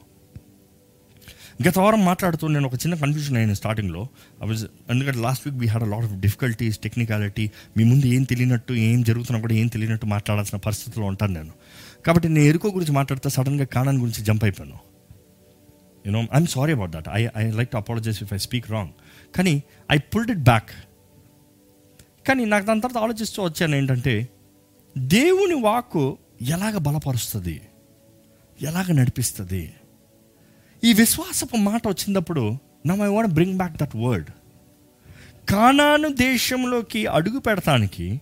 Speaker 1: గత వారం మాట్లాడుతూ నేను ఒక చిన్న కన్ఫ్యూజన్ అయ్యాను స్టార్టింగ్లో వాజ్ ఎందుకంటే last week we had a lot of difficulties technicality మీ ముందు ఏం తెలియనట్టు ఏం జరుగుతున్నా కూడా ఏం తెలియనట్టు మాట్లాడాల్సిన పరిస్థితిలో ఉంటాను నేను. కాబట్టి నేను ఎరుకో గురించి మాట్లాడితే సడన్గా కాణాన్ గురించి జంప్ అయిపోయాను. You know I'm sorry about that I I like to apologize if I speak wrong కానీ ఐ పుల్డ్ ఇట్ బ్యాక్ కానీ నాకు దాని తర్వాత ఆలోచిస్తూ వచ్చాను ఏంటంటే దేవుని వాక్కు ఎలాగ బలపరుస్తుంది? ఎలాగ నడిపిస్తుంది? ఈ విశ్వాసపు మాట వచ్చినప్పుడు నా I want bring back that word Canaan దేశంలోకి అడుగు పెడతానికి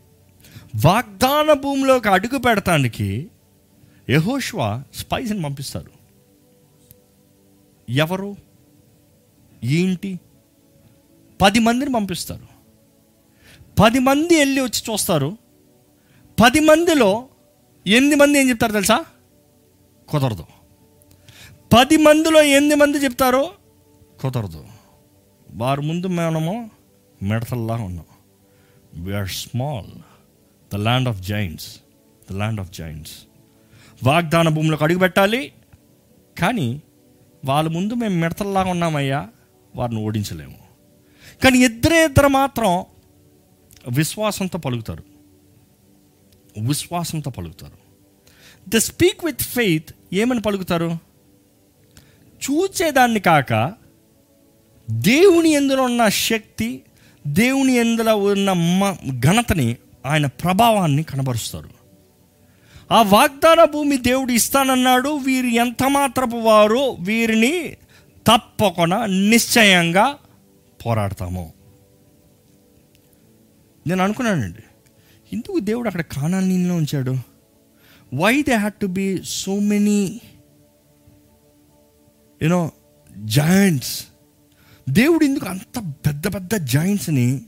Speaker 1: వాగ్దాన భూమిలోకి అడుగు పెడతానికి యహోష్వా స్పైస్ని పంపిస్తారు. ఎవరు? ఏంటి? పది మందిని పంపిస్తారు. పది మంది వెళ్ళి వచ్చి చూస్తారు. పది మందిలో ఎనిమిది మంది ఏం చెప్తారు తెలుసా? కుదరదు. పది మందిలో ఎనిమిది మంది చెప్తారు కుదరదు. వారి ముందు మనము మిడతల్లా ఉన్నాం. We are small the land of giants the land of giants వాగ్దాన భూమిలోకి అడుగు పెట్టాలి. కానీ వాళ్ళ ముందు మేము మిడతల్లాగా ఉన్నామయ్యా వారిని ఓడించలేము. కానీ ఇద్దరే ఇద్దరు మాత్రం విశ్వాసంతో పలుకుతారు. విశ్వాసంతో పలుకుతారు. ద స్పీక్ విత్ ఫెయిత్ ఏమని పలుకుతారు? చూచేదాన్ని కాక దేవుని ఎందులో ఉన్న శక్తి దేవుని ఎందులో ఉన్న మ- ఘనతని ఆయన ప్రభావాన్ని కనబరుస్తారు. ఆ వాగ్దాన భూమి దేవుడు ఇస్తానన్నాడు వీరు ఎంత మాత్రపు వారు వీరిని తప్పకుండా నిశ్చయంగా పోరాడతాము. నేను అనుకున్నానండి. ఎందుకు దేవుడు అక్కడ కానానీలో ఉంచాడు? Why they had to be so many you know giants దేవుడు ఎందుకు అంత పెద్ద పెద్ద జాయింట్స్ని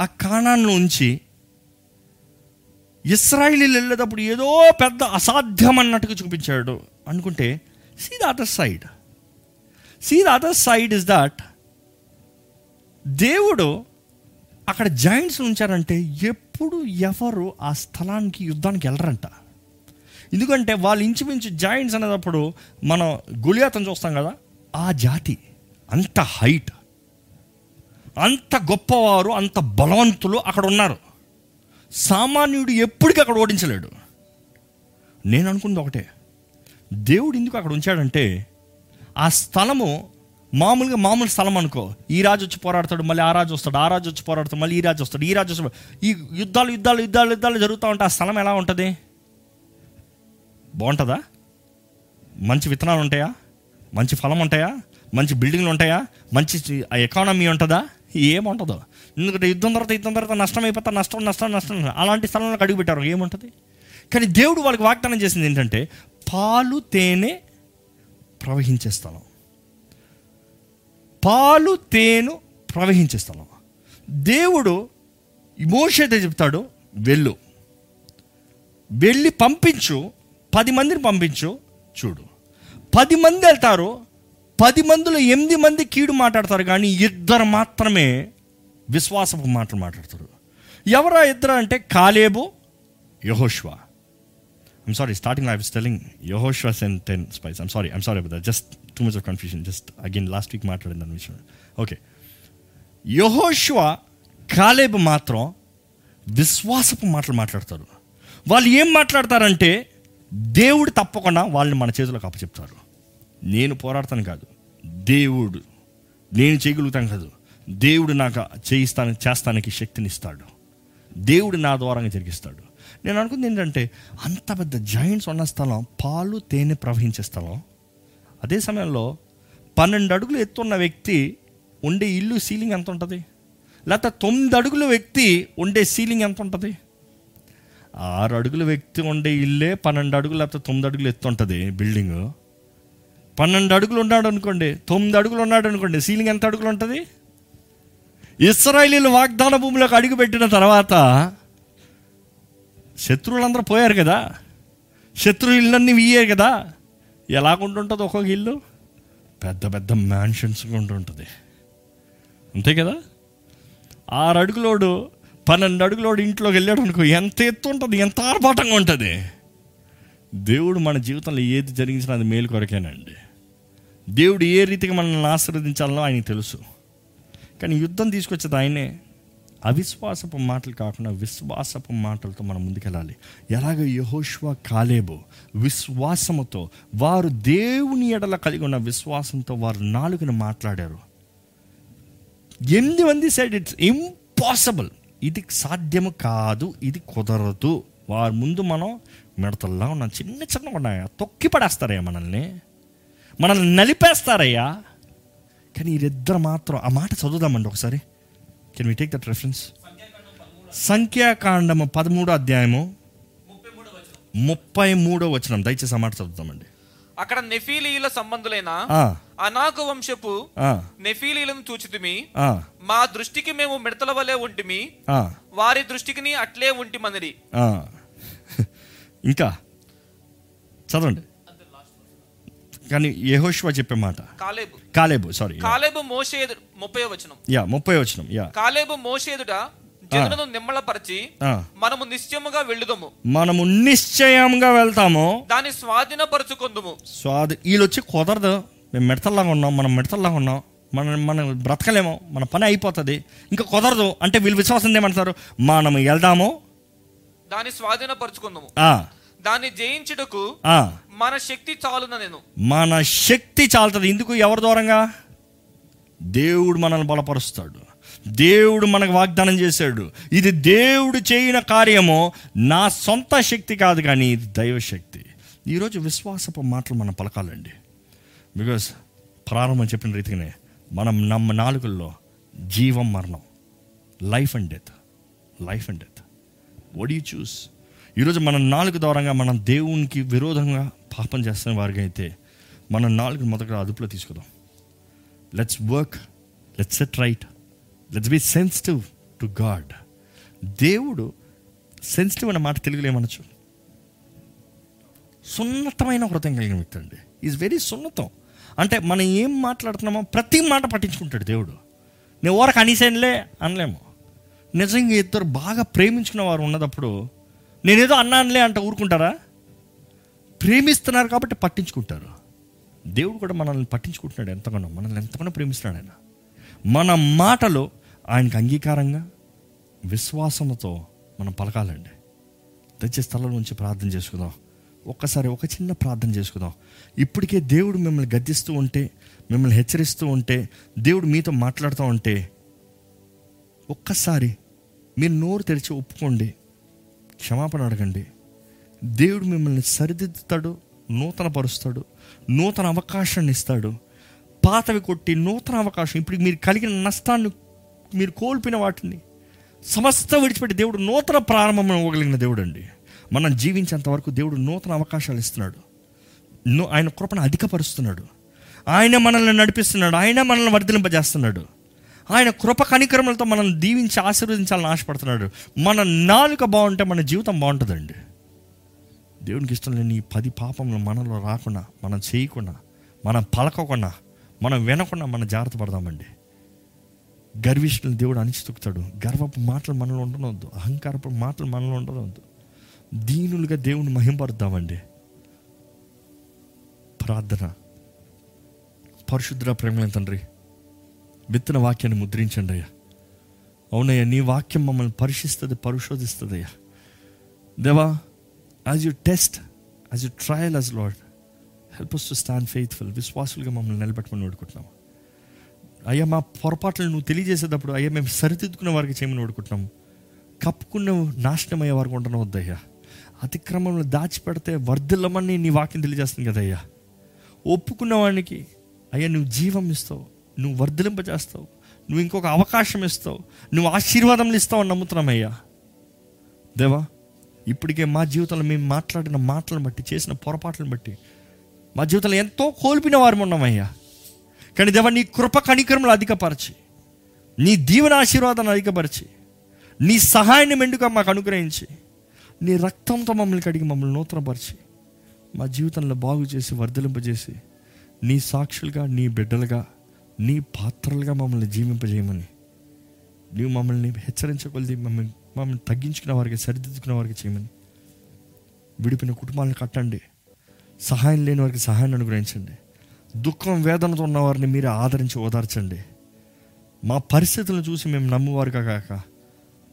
Speaker 1: ఆ కాణాన్ని ఉంచి ఇస్రాయిలీలు వెళ్ళేటప్పుడు ఏదో పెద్ద అసాధ్యం అన్నట్టుగా చూపించాడు? అనుకుంటే see the other side see the other side is that దేవుడు అక్కడ జాయింట్స్ ఉంచారంటే ఎప్పుడు ఎవరు ఆ స్థలానికి యుద్ధానికి వెళ్ళరంట. ఎందుకంటే వాళ్ళు ఇంచుమించు జాయింట్స్ అనేటప్పుడు మనం గుళియాతం చూస్తాం కదా ఆ జాతి అంత హైట్ అంత గొప్పవారు అంత బలవంతులు అక్కడ ఉన్నారు. సామాన్యుడు ఎప్పటికీ అక్కడ ఓడించలేడు. నేను అనుకుంది ఒకటే దేవుడు ఎందుకు అక్కడ ఉంచాడంటే ఆ స్థలము మామూలుగా మామూలు స్థలం అనుకో. ఈ రాజు వచ్చి పోరాడతాడు మళ్ళీ ఆ రాజు వస్తాడు ఆ రాజు వచ్చి పోరాడతాడు మళ్ళీ ఈ రాజు వస్తాడు ఈ రాజు వస్తాడు. ఈ యుద్ధాలు యుద్ధాలు యుద్ధాలు యుద్ధాలు జరుగుతూ ఉంటే ఆ స్థలం ఎలా ఉంటుంది? బాగుంటుందా? మంచి విత్తనాలు ఉంటాయా? మంచి ఫలం ఉంటాయా? మంచి బిల్డింగ్లు ఉంటాయా? మంచి ఎకానమీ ఉంటుందా? ఏముంటుందో ఎందుకంటే యుద్ధం తర్వాత యుద్ధం తర్వాత నష్టం అయిపోతా నష్టం నష్టం నష్టం. అలాంటి స్థలంలో అడుగుపెట్టారు ఏముంటుంది? కానీ దేవుడు వాళ్ళకి వాగ్దానం చేసింది ఏంటంటే పాలు తేనె ప్రవహించే స్థలం. పాలు తేను ప్రవహించే స్థలం. దేవుడు మోషైతే చెప్తాడు వెళ్ళు. వెళ్ళి పంపించు పది మందిని పంపించు చూడు. పది మంది వెళ్తారు పది మందిలో ఎనిమిది మంది కీడు మాట్లాడతారు కానీ ఇద్దరు మాత్రమే విశ్వాసపు మాటలు మాట్లాడతారు. ఎవరా ఇద్దరు అంటే కాలేబు Yehoshua. I'm sorry starting I was telling యహోష్వా sent ten spies I'm sorry I'm sorry about just too much of confusion just again last week మాట్లాడింది దాని విషయం ఓకే యహోష్వా కాలేబు మాత్రం విశ్వాసపు మాటలు మాట్లాడతారు. వాళ్ళు ఏం మాట్లాడతారంటే దేవుడు తప్పకుండా వాళ్ళని మన చేతిలోకి అప్పచెప్తారు నేను పోరాడతాను కాదు. దేవుడు. నేను చేయగలుగుతాను కాదు. దేవుడు నాకు చేయిస్తాను చేస్తానికి శక్తినిస్తాడు దేవుడు నా ద్వారంగా జరిగిస్తాడు. నేను అనుకుంది ఏంటంటే అంత పెద్ద జాయింట్స్ ఉన్న స్థలం పాలు తేనె ప్రవహించే స్థలం. అదే సమయంలో పన్నెండు అడుగులు ఎత్తున్న వ్యక్తి ఉండే ఇల్లు సీలింగ్ ఎంత ఉంటుంది? లేకపోతే తొమ్మిది అడుగుల వ్యక్తి ఉండే సీలింగ్ ఎంత ఉంటుంది? ఆరు అడుగుల వ్యక్తి ఉండే ఇల్లే పన్నెండు అడుగులు లేకపోతే తొమ్మిది అడుగులు ఎత్తు ఉంటుంది బిల్డింగ్ పన్నెండు అడుగులు ఉన్నాడు అనుకోండి తొమ్మిది అడుగులు ఉన్నాడు అనుకోండి సీలింగ్ ఎంత అడుగులు ఉంటుంది? ఇస్రాయలీలు వాగ్దాన భూమిలోకి అడుగు పెట్టిన తర్వాత శత్రువులందరూ పోయారు కదా. శత్రు ఇళ్ళన్నీ ఇయ్యే కదా ఎలాగుంటుంటుంది ఒక్కొక్క ఇల్లు? పెద్ద పెద్ద మ్యాన్షన్స్ ఉంటుంటుంది అంతే కదా? ఆరు అడుగులోడు పన్నెండు అడుగులోడు ఇంట్లోకి వెళ్ళాడు అనుకో ఎంత ఎత్తు ఉంటుంది ఎంత ఆర్భాటంగా ఉంటుంది. దేవుడు మన జీవితంలో ఏది జరిగించినా అది మేలు కొరకేనండి. దేవుడు ఏ రీతిగా మనల్ని ఆశీర్వదించాలో ఆయనకి తెలుసు. కానీ యుద్ధం తీసుకొచ్చేది ఆయనే. అవిశ్వాసపు మాటలు కాకుండా విశ్వాసపు మాటలతో మనం ముందుకెళ్ళాలి. ఎలాగ యహోష్వా కాలేబు విశ్వాసముతో వారు దేవుని ఎడల కలిగి ఉన్న విశ్వాసంతో వారు నాలుగుని మాట్లాడారు. ఎనిమిది మంది సైడ్ ఇట్స్ ఇంపాసిబుల్ ఇది సాధ్యము కాదు ఇది కుదరదు. వారి ముందు మనం మిడతల్లా ఉన్నాం. చిన్న చిన్న ఉన్నాయా? తొక్కి పడేస్తారయ్యా మనల్ని. మనల్ని నలిపేస్తారయ్యా. కానీ వీరిద్దరు మాత్రం ఆ మాట చదువుదామండి ఒకసారి. Can we take that reference సంఖ్యాకాండము పదమూడో అధ్యాయము ముప్పై మూడో వచనం. దయచేసి ఆ మాట చదువుతామండి
Speaker 2: అక్కడ నెఫీలీయుల సంబంధులైన అనాకు వంశపు నెఫీలీలను చూచితిమి. మా దృష్టికి మేము మిడతల వలె ఉంటిమి. వారి దృష్టికి అట్లే ఉంటిమనిరి
Speaker 1: ఆ. ఇంకా చదవండి. కానీ యెహోషువ చెప్పే మాట.
Speaker 2: కాలేబు.
Speaker 1: కాలేబు సారీ
Speaker 2: కాలేబు మోషే ముప్పై వచనం.
Speaker 1: యా ముప్పై వచనం యా
Speaker 2: కాలేబు మోషేదుట జనులను నిమ్మళపరిచి
Speaker 1: ఆ.
Speaker 2: మనము నిశ్చయముగా వెళ్ళుదము.
Speaker 1: మనము నిశ్చయంగా వెళ్తాము.
Speaker 2: దాన్ని స్వాధీనపరుచుకుందుము.
Speaker 1: స్వాది వీళ్ళు వచ్చి కుదరదు. మేము మిడతల్లాగా ఉన్నాం మనం మిడతల్లాగా ఉన్నాం. మనం మనం బ్రతకలేము మన పని అయిపోతుంది. ఇంకా కుదరదు. అంటే వీళ్ళు విశ్వాసం ఏమంటారు? మనం వెళ్దాము.
Speaker 2: దాన్ని స్వాధీనపరుచుకుందుము.
Speaker 1: ఆ,
Speaker 2: దాన్ని జయించుటకు
Speaker 1: ఆ,
Speaker 2: మన శక్తి చాలున నేను.
Speaker 1: మన శక్తి చాలుతుంది. ఎందుకు? ఎవరి దూరంగా దేవుడు మనల్ని బలపరుస్తాడు. దేవుడు మనకు వాగ్దానం చేశాడు. ఇది దేవుడు చేయని కార్యము. నా సొంత శక్తి కాదు కానీ ఇది దైవశక్తి ఈరోజు విశ్వాసపు మాటలు మనం పలకాలండి. బికాస్ ప్రారంభం చెప్పిన రీతిగానే మనం నమ్మ నాలుగుల్లో జీవం మరణం life and death life and death would you choose ఈరోజు మన నాలుగు దూరంగా మనం దేవునికి విరోధంగా పాపం చేస్తున్న వారికి అయితే మనం నాలుగు మొదట అదుపులో తీసుకుందాం. Let's work let's set right let's be sensitive to God దేవుడు సెన్సిటివ్ అనే మాట తెలుగులో ఏమనొచ్చు? సున్నతమైన హృదయం కలిగిన వ్యక్తి అండి. ఈజ్ వెరీ సున్నతం. అంటే మనం ఏం మాట్లాడుతున్నామో ప్రతి మాట పట్టించుకుంటాడు దేవుడు. నేను ఓరకు అనేసేనులే అనలేము. నిజంగా ఇద్దరు బాగా ప్రేమించుకున్న వారు ఉన్నదప్పుడు నేనేదో అన్నానులే అంటే ఊరుకుంటారా? ప్రేమిస్తున్నారు కాబట్టి పట్టించుకుంటారు. దేవుడు కూడా మనల్ని పట్టించుకుంటున్నాడు ఎంతగానో మనల్ని ఎంతగానో ప్రేమిస్తున్నాడు ఆయన. మన మాటలు ఆయనకు అంగీకారంగా విశ్వాసంతో మనం పలకాలండి. తెచ్చే స్థలం నుంచి ప్రార్థన చేసుకుందాం. ఒక్కసారి ఒక చిన్న ప్రార్థన చేసుకుందాం. ఇప్పటికే దేవుడు మిమ్మల్ని గద్దిస్తూ ఉంటే మిమ్మల్ని హెచ్చరిస్తూ ఉంటే దేవుడు మీతో మాట్లాడుతూ ఉంటే ఒక్కసారి మీరు నోరు తెరిచి ఒప్పుకోండి. క్షమాపణ అడగండి. దేవుడు మిమ్మల్ని సరిదిద్దుతాడు నూతన పరుస్తాడు నూతన అవకాశాన్ని ఇస్తాడు. పాతవి కొట్టి నూతన అవకాశం ఇప్పుడు మీరు కలిగిన నష్టాన్ని మీరు కోల్పోయిన వాటిని సమస్త విడిచిపెట్టి దేవుడు నూతన ప్రారంభం ఇవ్వగలిగిన దేవుడు అండి మనం జీవించేంత వరకు దేవుడు నూతన అవకాశాలు ఇస్తున్నాడు. ఆయన కృపను అధికపరుస్తున్నాడు. ఆయన మనల్ని నడిపిస్తున్నాడు. ఆయన మనల్ని వర్ధలింపజేస్తున్నాడు ఆయన కృప కనికరములతో మనల్ని దీవించి ఆశీర్వదించాలని ఆశపడుతున్నాడు. మన నాలుక బాగుంటే మన జీవితం బాగుంటుందండి. దేవునికి ఇష్టం లేని ఈ పది పాపములు మనలో రాకుండా మనం చేయకుండా మనం పలకకుండా మనం వినకుండా మనం జాగ్రత్త పడదామండి. గర్విష్ఠులు దేవుడు అణిచితొక్కుతాడు గర్వపు మాటలు మనలో ఉండనవద్దు అహంకారపు మాటలు మనలో ఉండనవద్దు దీనులుగా దేవుని మహింపరుద్దామండి. ప్రార్థన. పరిశుద్ర ప్రేమల తండ్రి విత్తన వాక్యాన్ని ముద్రించండి అయ్యా. అవునయ్యా నీ వాక్యం మమ్మల్ని పరిశిస్తుంది పరిశోధిస్తుంది అయ్యా. దేవా as you test as you trial us Lord help to stand faithful విశ్వాసులుగా మమ్మల్ని నిలబెట్టుకుని ఓడుకుంటున్నాము అయ్యా మా పొరపాట్లు నువ్వు తెలియజేసేటప్పుడు అయ్యా మేము సరిదిద్దుకునే వారికి చేయమని ఓడుకుంటున్నాము కప్పుకున్న నాశనం అయ్యే వారికి ఉండడం వద్దయ్యా అతిక్రమంలో దాచిపెడితే వర్ధిల్లమని నీ వాక్యం తెలియజేస్తుంది కదయ్యా ఒప్పుకున్న వానికి అయ్యా నువ్వు జీవం ఇస్తావు నువ్వు వర్ధలింపజేస్తావు నువ్వు ఇంకొక అవకాశం ఇస్తావు నువ్వు ఆశీర్వాదం ఇస్తావు అని నమ్ముతున్నామయ్యా దేవా ఇప్పటికే మా జీవితంలో మేము మాట్లాడిన మాటలను బట్టి చేసిన పొరపాట్లను బట్టి మా జీవితంలో ఎంతో కోల్పిన వారు ఉన్నామయ్యా. కానీ దేవా నీ కృప కణికరములు అధికపరచి నీ దీవెన ఆశీర్వాదాన్ని అధికపరిచి నీ సహాయాన్ని మెండుగా మాకు అనుగ్రహించి నీ రక్తంతో మమ్మల్ని కడిగి మమ్మల్ని నూతనపరిచి మా జీవితంలో బాగు చేసి వర్ధలింపజేసి నీ సాక్షులుగా నీ బిడ్డలుగా నీ పాత్రలుగా మమ్మల్ని జీవింపజేయమని నీవు మమ్మల్ని హెచ్చరించగలిది మమ్మల్ని మమ్మల్ని తగ్గించుకున్న వారికి సరిదిద్దుకున్న వారికి చేయమని. విడిపిన కుటుంబాలను కట్టండి. సహాయం లేని వారికి సహాయాన్ని అనుగ్రహించండి. దుఃఖం వేదనతో ఉన్న వారిని మీరు ఆదరించి ఓదార్చండి. మా పరిస్థితులను చూసి మేము నమ్మువారుగా కాక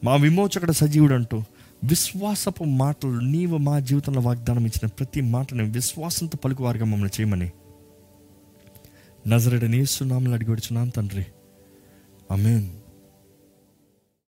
Speaker 1: మా విమోచకుడు సజీవుడు అంటూ విశ్వాసపు మాటలు నీవు మా జీవితంలో వాగ్దానం ఇచ్చిన ప్రతి మాటని విశ్వాసంతో పలుకువారుగా మమ్మల్ని చేయమని. నజరడ నేస్తున్నామని అడిగి వచ్చున్నాను తండ్రి. అమేన్